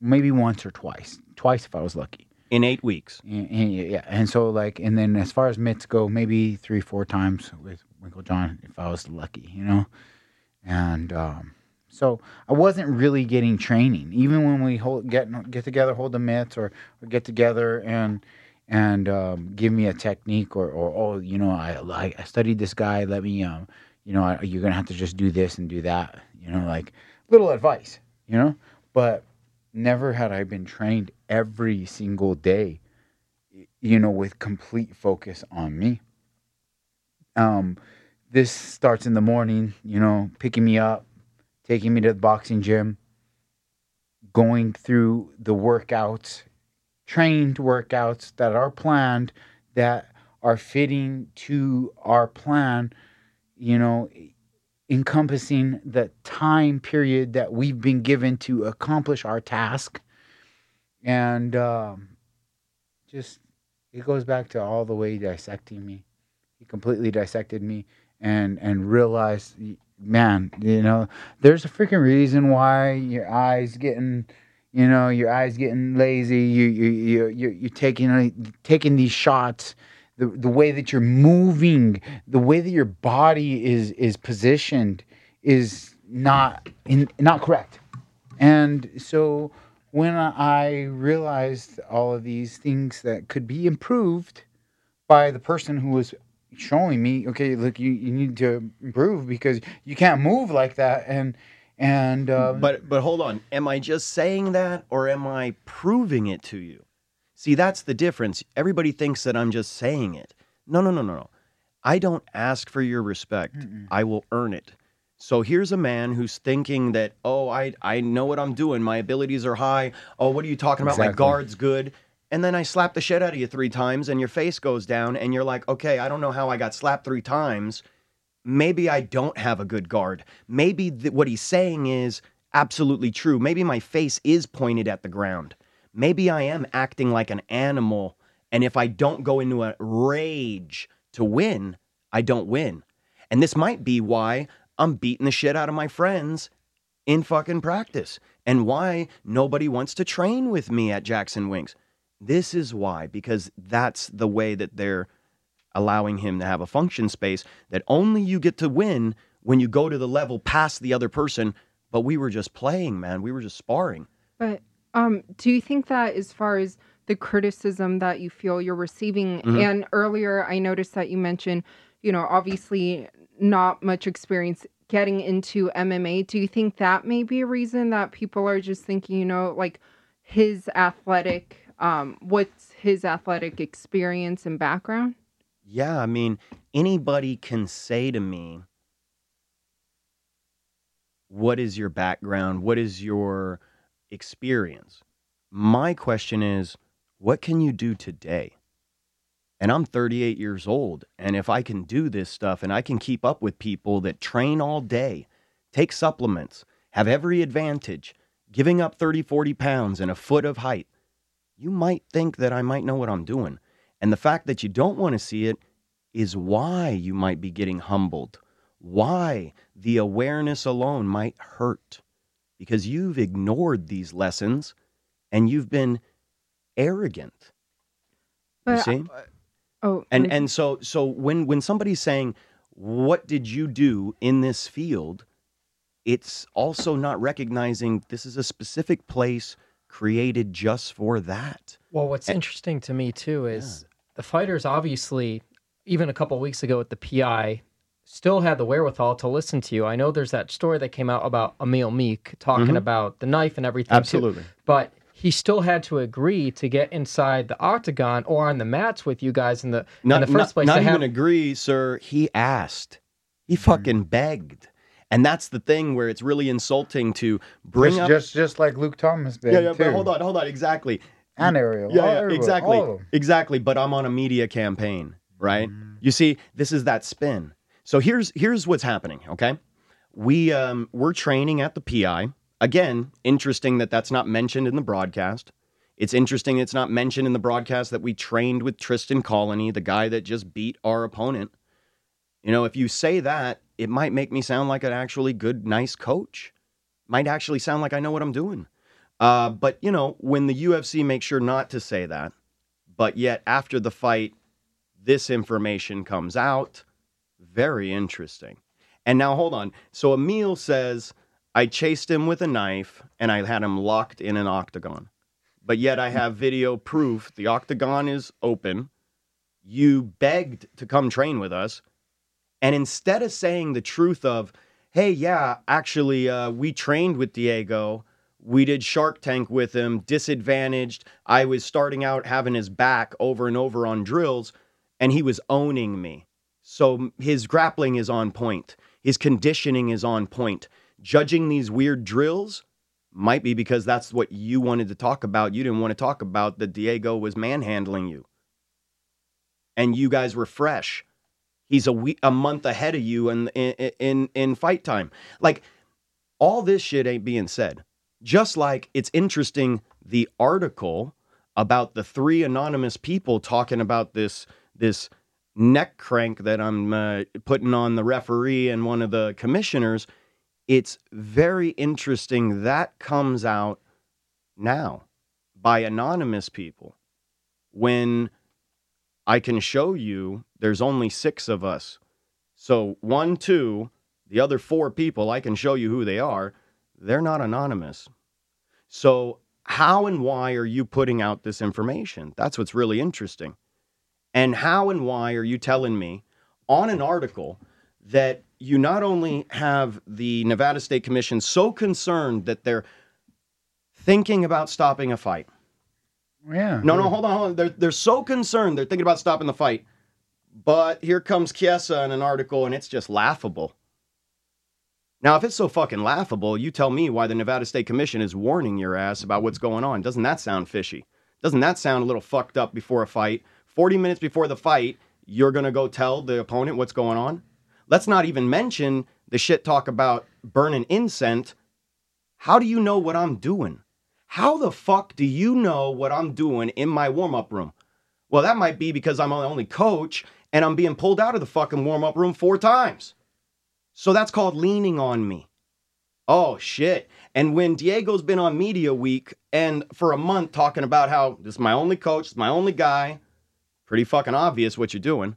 maybe once or twice, twice if I was lucky. in 8 weeks. And, and- yeah, and so like, and then as far as mitts go, maybe three, four times with Winkeljohn if I was lucky, you know, and um, so I wasn't really getting training, even when we hold get get together, hold the mitts, or, or get together and and um, give me a technique, or or oh, you know, I I I studied this guy, let me um, you know, you're gonna have to just do this and do that, you know, like little advice, you know, but never had I been trained every single day, you know, with complete focus on me. Um, this starts in the morning, you know, picking me up, taking me to the boxing gym, going through the workouts, trained workouts that are planned, that are fitting to our plan, you know, encompassing the time period that we've been given to accomplish our task. And um, just, it goes back to all the way dissecting me. He completely dissected me and and realized, man, you know, there's a freaking reason why your eyes getting, you know, your eyes getting lazy. You you you you you're taking taking these shots. The, the way that you're moving, the way that your body is is positioned, is not in, not correct. And so when I realized all of these things that could be improved by the person who was showing me, okay, look, you, you need to improve because you can't move like that. And and um, But but hold on. Am I just saying that or am I proving it to you? See, that's the difference. Everybody thinks that I'm just saying it. No, no, no, no, no. I don't ask for your respect. I will earn it. So here's a man who's thinking that, oh, I I know what I'm doing. My abilities are high. Oh, what are you talking about? My guard's good. And then I slap the shit out of you three times and your face goes down and you're like, okay, I don't know how I got slapped three times maybe I don't have a good guard. Maybe th- what he's saying is absolutely true. Maybe my face is pointed at the ground. Maybe I am acting like an animal. And if I don't go into a rage to win, I don't win. And this might be why I'm beating the shit out of my friends in fucking practice and why nobody wants to train with me at Jackson Wink. This is why, because that's the way that they're allowing him to have a function space that only you get to win when you go to the level past the other person. But we were just playing, man. We were just sparring. But um, do you think that as far as the criticism that you feel you're receiving, Mhm. and earlier I noticed that you mentioned, you know, obviously not much experience getting into MMA. Do you think that may be a reason that people are just thinking, you know, like his athletic, um, what's his athletic experience and background? Yeah, I mean, anybody can say to me, What is your background? What is your experience? My question is, What can you do today? And I'm 38 years old. And if I can do this stuff and I can keep up with people that train all day, take supplements, have every advantage, giving up 30, 40 pounds and a foot of height, you might think that I might know what I'm doing. And the fact that you don't want to see it is why you might be getting humbled, why the awareness alone might hurt, because you've ignored these lessons and you've been arrogant. You But see? oh, And like- and so so when when somebody's saying, "What did you do in this field?" It's also not recognizing this is a specific place created just for that. Well, what's And- interesting to me too is the fighters obviously, even a couple weeks ago at the PI, still had the wherewithal to listen to you. I know there's that story that came out about Emil Meek talking Mhm. about the knife and everything. too, Absolutely. but he still had to agree to get inside the octagon or on the mats with you guys in the Not, in the first not- place. not even have- agree, sir. He asked. He Mm-hmm. fucking begged. And that's the thing where it's really insulting to bring just, up. just just like Luke Thomas did yeah, yeah, too. but hold on, hold on. Exactly. And Ariel. Yeah, yeah, everyone, exactly. all of 'em. Exactly. But I'm on a media campaign, right? Mm. You see, this is that spin. So here's here's what's happening. Okay, we um we're training at the PI again. Interesting that that's not mentioned in the broadcast. It's interesting it's not mentioned in the broadcast that we trained with Tristan Connelly, the guy that just beat our opponent. You know, if you say that, it might make me sound like an actually good, nice coach. Might actually sound like I know what I'm doing. Uh, but you know, when the UFC makes sure not to say that, but yet after the fight, this information comes out. Very interesting. And now hold on. So Emil says, I chased him with a knife and I had him locked in an octagon. But yet I have video proof the octagon is open. You begged to come train with us. And instead of saying the truth of, hey, yeah, actually, uh, we trained with Diego, we did Shark Tank with him, disadvantaged. I was starting out having his back over and over on drills, and he was owning me. So his grappling is on point, his conditioning is on point. Judging these weird drills might be because that's what you wanted to talk about. You didn't want to talk about that Diego was manhandling you. And you guys were fresh. He's a week, a month ahead of you in, in in in fight time. Like all this shit ain't being said. Just like it's interesting the article about the three anonymous people talking about this this neck crank that I'm uh, putting on the referee and one of the commissioners. It's very interesting that comes out now by anonymous people when I can show you there's only six of us. So one, two, the other four people, I can show you who they are. They're not anonymous. So, how and why are you putting out this information? That's what's really interesting. And how and why are you telling me on an article that you not only have the Nevada State Commission so concerned that they're thinking about stopping a fight? Yeah. No, no, hold on, hold on. They're, they're so concerned, they're thinking about stopping the fight. But here comes Chiesa in an article, and it's just laughable. Now, if it's so fucking laughable, you tell me why the Nevada State Commission is warning your ass about what's going on. Doesn't that sound fishy? Doesn't that sound a little fucked up before a fight? 40 minutes before the fight, you're going to go tell the opponent what's going on? Let's not even mention the shit talk about burning incense. How do you know what I'm doing? How the fuck do you know what I'm doing in my warm up room? Well, that might be because I'm the only coach and I'm being pulled out of the fucking warm up room four times. So that's called leaning on me. Oh, shit. And when Diego's been on Media Week and for a month talking about how this is my only coach, my only guy, pretty fucking obvious what you're doing.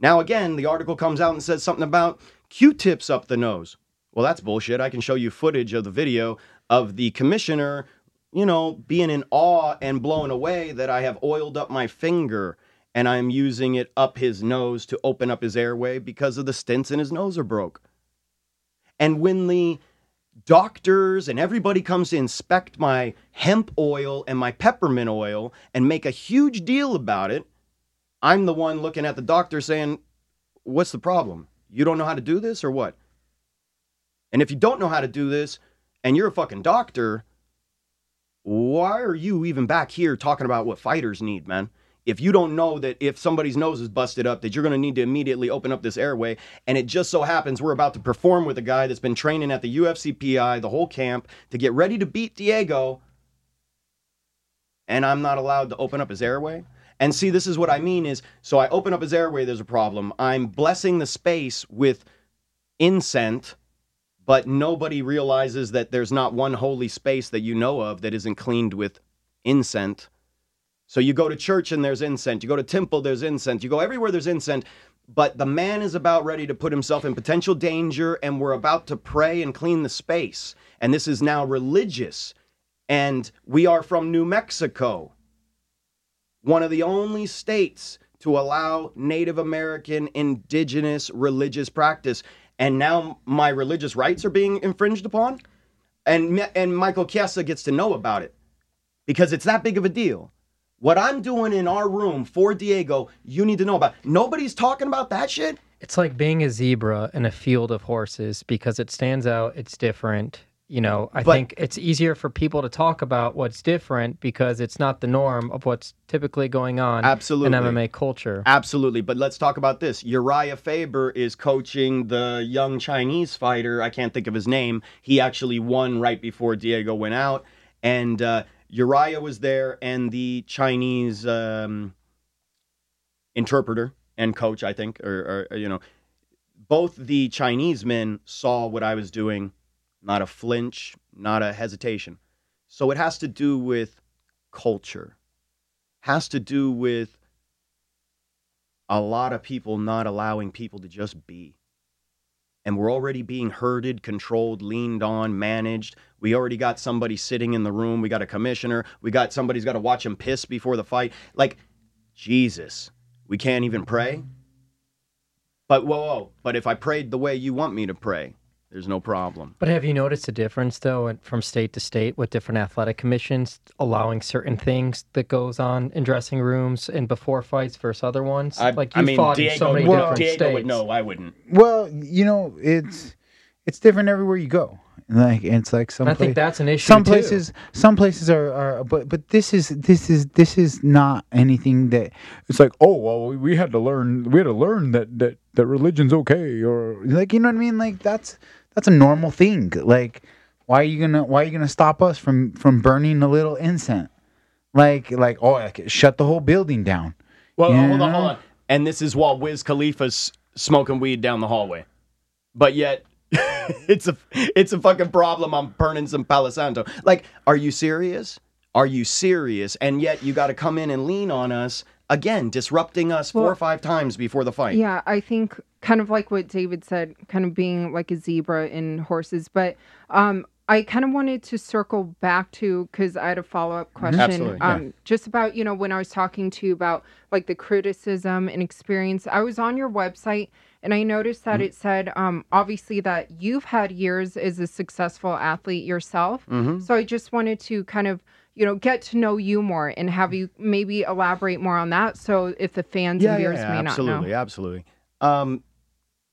Now, again, the article comes out and says something about Q tips up the nose. Well, that's bullshit. I can show you footage of the video of the commissioner, you know, being in awe and blown away that I have oiled up my finger and I'm using it up his nose to open up his airway because of the stents in his nose are broke. And when the doctors and everybody comes to inspect my hemp oil and my peppermint oil and make a huge deal about it, I'm the one looking at the doctor saying, What's the problem? You don't know how to do this or what? And if you don't know how to do this and you're a fucking doctor, why are you even back here talking about what fighters need, man? If you don't know that if somebody's nose is busted up, that you're going to need to immediately open up this airway, and it just so happens we're about to perform with a guy that's been training at the UFC PI the whole camp to get ready to beat Diego, and I'm not allowed to open up his airway. And see, this is what I mean is so I open up his airway, there's a problem. I'm blessing the space with incense, but nobody realizes that there's not one holy space that you know of that isn't cleaned with incense. So you go to church and there's incense. You go to temple, there's incense. You go everywhere, there's incense. But the man is about ready to put himself in potential danger, and we're about to pray and clean the space. And this is now religious. And we are from New Mexico, one of the only states to allow Native American indigenous religious practice. And now my religious rights are being infringed upon. And, and Michael Chiesa gets to know about it because it's that big of a deal. What I'm doing in our room for Diego, you need to know about. Nobody's talking about that shit. It's like being a zebra in a field of horses because it stands out, it's different. You know, I But- think it's easier for people to talk about what's different because it's not the norm of what's typically going on Absolutely. in MMA culture. Absolutely. But let's talk about this. Uriah Faber is coaching the young Chinese fighter. I can't think of his name. He actually won right before Diego went out. And uh, Uriah was there, and the Chinese um, interpreter and coach, I think, or, or, you know, both the Chinese men saw what I was doing, not a flinch, not a hesitation. So it has to do with culture, has to do with a lot of people not allowing people to just be. And we're already being herded, controlled, leaned on, managed. We already got somebody sitting in the room. We got a commissioner. We got somebody's got to watch him piss before the fight. Like, Jesus, we can't even pray. But whoa, whoa. But if I prayed the way you want me to pray, there's no problem. But have you noticed a difference though in- from state to state with different athletic commissions allowing certain things that goes on in dressing rooms and before fights versus other ones? I, like I you mean, fought Diego, in so many would- different Diego states. would know. I wouldn't. Well, you know, it's it's different everywhere you go. Like it's like some And I think that's an issue some too. places some places are, are but but this is this is this is not anything that it's like oh well we- we had to learn we had to learn that that that religion's okay or like you know what I mean like that's that's a normal thing like why are you gonna why are you gonna stop us from from burning a little incense like like oh like, shut the whole building down Well, hold on, hold on. And this is while Wiz Khalifa's smoking weed down the hallway. But yet, it's a it's a fucking problem. I'm burning some Palo Santo. Like, are you serious? Are you serious? And yet, you got to come in and lean on us again, disrupting us four or five times before the fight. Yeah, I think kind of like what David said, kind of being like a zebra in horses. But um, I kind of wanted to circle back to because I had a follow up question. Absolutely, yeah. Um, just about you know when I was talking to you about like the criticism and experience. I was on your website and I noticed Mm-hmm. that it said um, obviously that you've had years as a successful athlete yourself. Mhm. So I just wanted to kind of you know get to know you more and have you maybe elaborate more on that. So if the fans yeah, and yeah, viewers yeah, may absolutely, not know. absolutely. Um,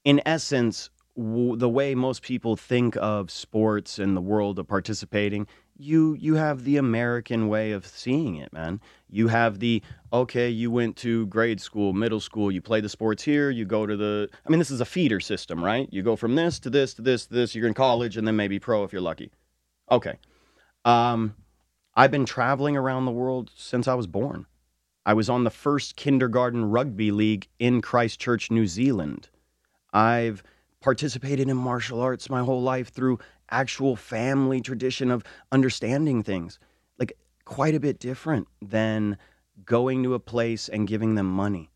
in essence, w- the way most people think of sports and the world of participating, you you have the American way of seeing it, man. You have the okay, you went to grade school, middle school, you play the sports here, you go to the. I mean, this is a feeder system, right? You go from this to this to this to this. You're in college, and then maybe pro if you're lucky. Okay. Um, I've been traveling around the world since I was born. I was on the first kindergarten rugby league in Christchurch, New Zealand. I've participated in martial arts my whole life through actual family tradition of understanding things. Like quite a bit different than going to a place and giving them money.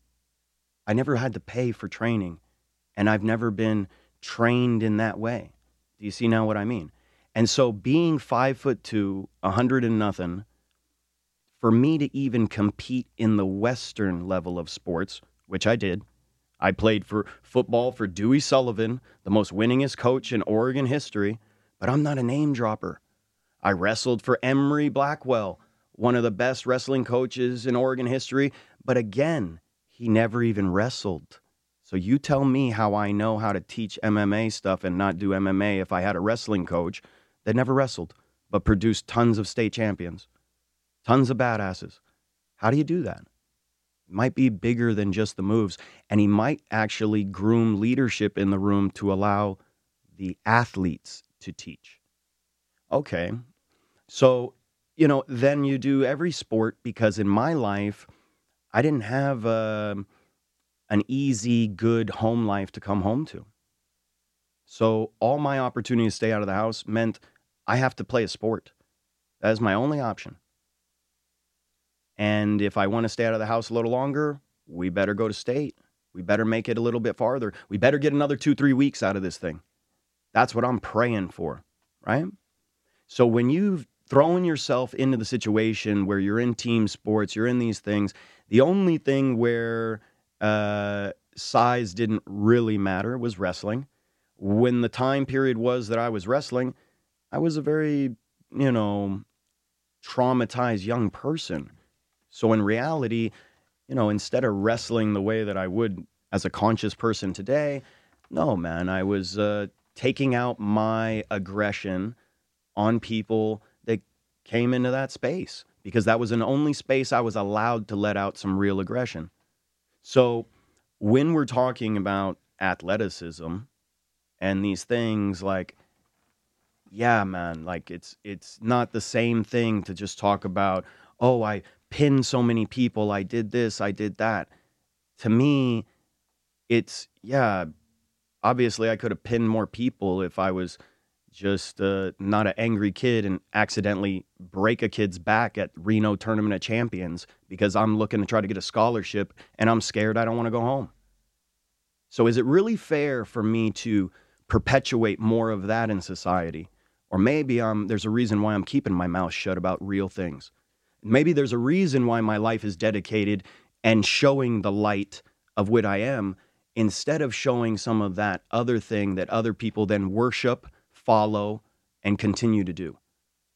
I never had to pay for training, and I've never been trained in that way. Do you see now what I mean? And so being five foot two, a hundred and nothing, for me to even compete in the Western level of sports, which I did, I played for football for Dewey Sullivan, the most winningest coach in Oregon history, but I'm not a name dropper. I wrestled for Emery Blackwell, one of the best wrestling coaches in Oregon history, but again, he never even wrestled. So you tell me how I know how to teach MMA stuff and not do MMA if I had a wrestling coach that never wrestled, but produced tons of state champions tons of badasses. How do you do that? It might be bigger than just the moves, and he might actually groom leadership in the room to allow the athletes to teach. Okay, so you know, then you do every sport because in my life, I didn't have um an easy, good home life to come home to. So all my opportunity to stay out of the house meant I have to play a sport. That is my only option. And if I want to stay out of the house a little longer, we better go to state. We better make it a little bit farther. We better get another two, three weeks out of this thing. That's what I'm praying for, right? So when you've thrown yourself into the situation where you're in team sports, you're in these things. The only thing where uh, size didn't really matter was wrestling. When the time period was that I was wrestling, I was a very, you know, traumatized young person. So in reality, you know, instead of wrestling the way that I would as a conscious person today, no, man, I was uh, taking out my aggression on people that came into that space because that was an only space I was allowed to let out some real aggression. So when we're talking about athleticism and these things like yeah man like it's it's not the same thing to just talk about oh i pinned so many people i did this i did that. To me it's yeah obviously i could have pinned more people if i was just uh, not an angry kid and accidentally break a kid's back at reno tournament of champions because i'm looking to try to get a scholarship and i'm scared i don't want to go home. So is it really fair for me to perpetuate more of that in society or maybe um, there's a reason why I'm keeping my mouth shut about real things. Maybe there's a reason why my life is dedicated and showing the light of what I am instead of showing some of that other thing that other people then worship, follow, and continue to do.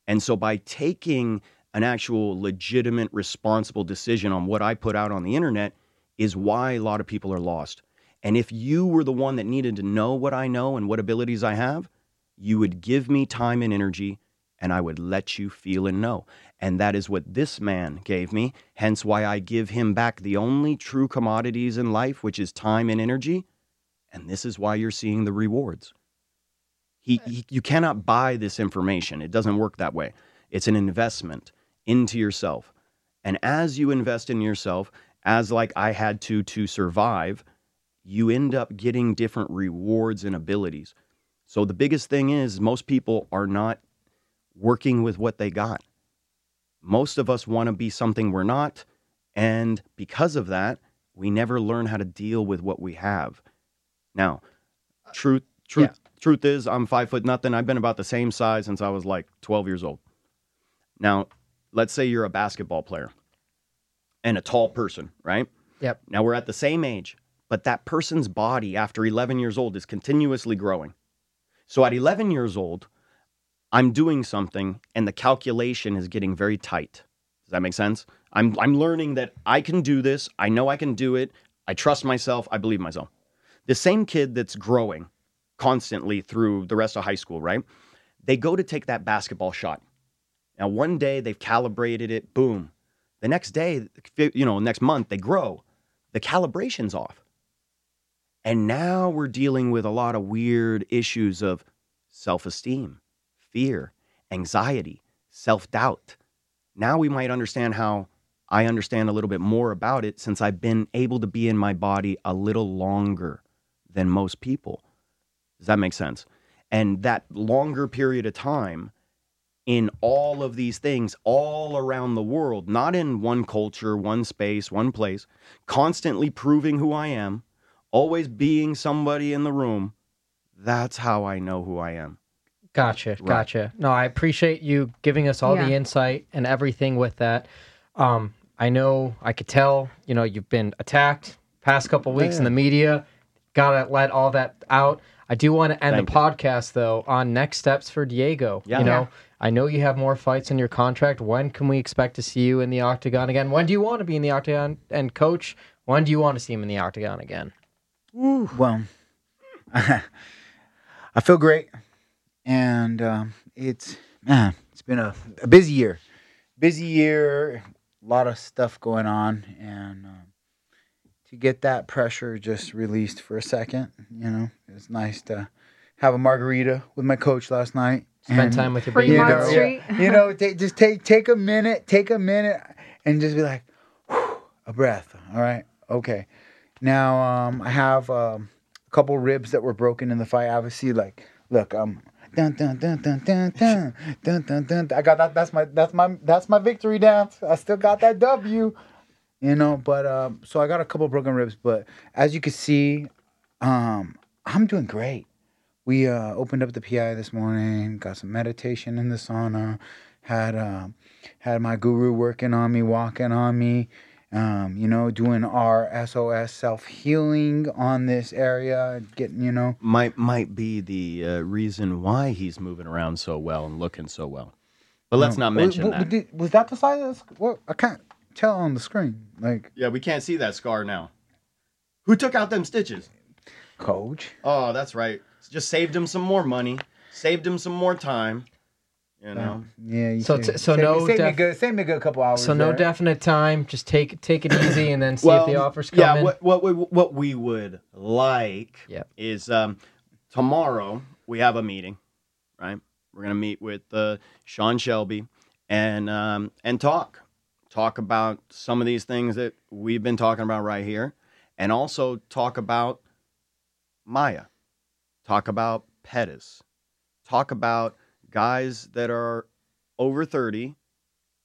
And so by taking an actual legitimate, responsible decision on what I put out on the internet is why a lot of people are lost. And if you were the one that needed to know what I know and what abilities I have, you would give me time and energy, and I would let you feel and know. And that is what this man gave me, hence why I give him back the only true commodities in life, which is time and energy. And this is why you're seeing the rewards. He, he, you cannot buy this information. It doesn't work that way. It's an investment into yourself. And as you invest in yourself, as like I had to to survive, you end up getting different rewards and abilities. So the biggest thing is most people are not working with what they got. Most of us want to be something we're not. And because of that, we never learn how to deal with what we have. Now, truth, truth, yeah. truth is, I'm five foot nothing. I've been about the same size since I was like 12 years old. Now, let's say you're a basketball player and a tall person, right? Yep. Now we're at the same age, but that person's body after 11 years old is continuously growing. So at 11 years old, I'm doing something and the calculation is getting very tight. Does that make sense? I'm, I'm learning that I can do this. I know I can do it. I trust myself. I believe myself. The same kid that's growing constantly through the rest of high school, right? They go to take that basketball shot. Now, one day they've calibrated it, boom. The next day, you know, next month, they grow. The calibration's off. And now we're dealing with a lot of weird issues of self esteem, fear, anxiety, self doubt. Now we might understand how I understand a little bit more about it since I've been able to be in my body a little longer than most people. Does that make sense? And that longer period of time in all of these things all around the world, not in one culture, one space, one place, constantly proving who I am always being somebody in the room, that's how I know who I am. Gotcha, right. gotcha. No, I appreciate you giving us all yeah. the insight and everything with that. Um, I know I could tell, you know, you've been attacked past couple weeks yeah. in the media. Gotta let all that out. I do want to end Thank the you. podcast though on next steps for Diego. Yeah. You know, I know you have more fights in your contract. When can we expect to see you in the octagon again? When do you want to be in the octagon? And coach, when do you want to see him in the octagon again? Ooh. Well, I feel great, and um, it's man, it's been a, a, busy year, busy year, a lot of stuff going on, and um, to get that pressure just released for a second, you know, it's nice to have a margarita with my coach last night. Spend and, time with your baby girl. You know, t- just take take a minute, take a minute, and just be like, a breath. All right, okay. Now um, I have um, a couple ribs that were broken in the fight. Obviously, like look, um, dun dun dun dun dun dun dun dun dun. I got that. That's my that's my that's my victory dance. I still got that W. You know, but um, so I got a couple broken ribs, but as you can see, um, I'm doing great. We uh, opened up the PI this morning, got some meditation in the sauna, had um, had my guru working on me, walking on me, um, you know, doing our SOS self healing on this area, getting you know. Might might be the uh, reason why he's moving around so well and looking so well. But let's No. not mention was, that. Was, was that the size of the? sc- Well, I can't tell on the screen. Like Yeah, we can't see that scar now. Who took out them stitches? coach. Oh, that's right. Just saved him some more money. Saved him some more time. You know. Yeah. You So t- so saved me- no saved me a def- good, saved me a good couple hours. So no there. definite time. Just take take it easy and then see if the offers come yeah, in. what what we, what we would like Yep. is um, tomorrow we have a meeting, right? We're gonna meet with uh, Sean Shelby and um, and talk talk about some of these things that we've been talking about right here, and also talk about Maia, talk about Pettis, talk about guys that are over thirty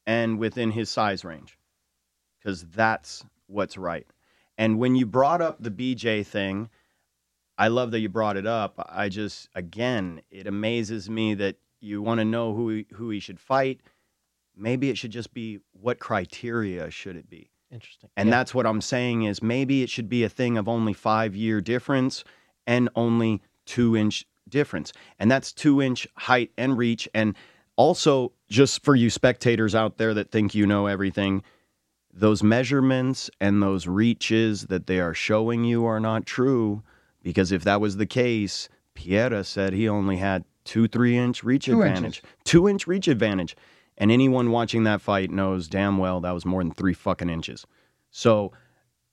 and within his size range because that's what's right. And when you brought up the BJ thing, I love that you brought it up. I just, again, it amazes me that you want to know who he, who he should fight. Maybe it should just be what criteria should it be? Interesting. And Yeah. that's what I'm saying is maybe it should be a thing of only five year difference and only two inch difference. And that's two inch height and reach. And also, just for you spectators out there that think you know everything, those measurements and those reaches that they are showing you are not true. Because if that was the case, Pereira said he only had two, three inch reach Two advantage. Two inch reach advantage. And anyone watching that fight knows damn well that was more than three fucking inches. So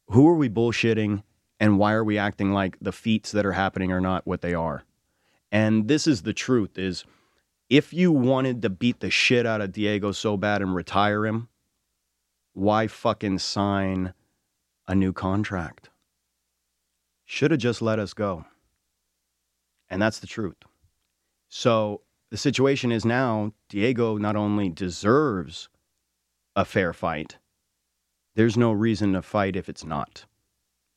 who are we bullshitting and why are we acting like the feats that are happening are not what they are? And this is the truth is if you wanted to beat the shit out of Diego so bad and retire him, why fucking sign a new contract? Should have just let us go. And that's the truth. So the situation is now Diego not only deserves a fair fight, there's no reason to fight if it's not.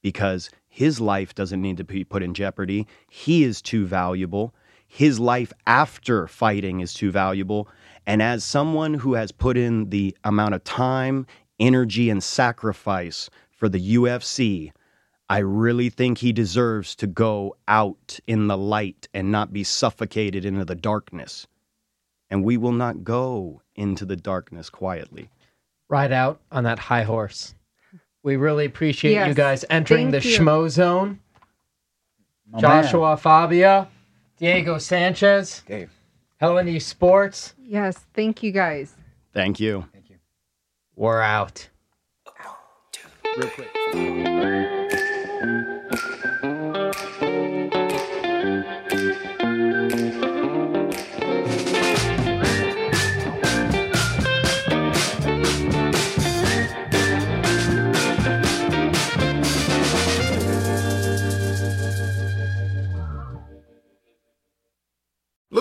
Because his life doesn't need to be put in jeopardy. He is too valuable. His life after fighting is too valuable. And as someone who has put in the amount of time, energy, and sacrifice for the UFC, I really think he deserves to go out in the light and not be suffocated into the darkness. And we will not go into the darkness quietly. Ride out on that high horse. We really appreciate you guys entering thank the you. Schmozone. My man. Joshua Fabia, Diego Sanchez, Dave. Helen Sports. Yes, thank you guys. Thank you. Thank you. We're out. Real quick.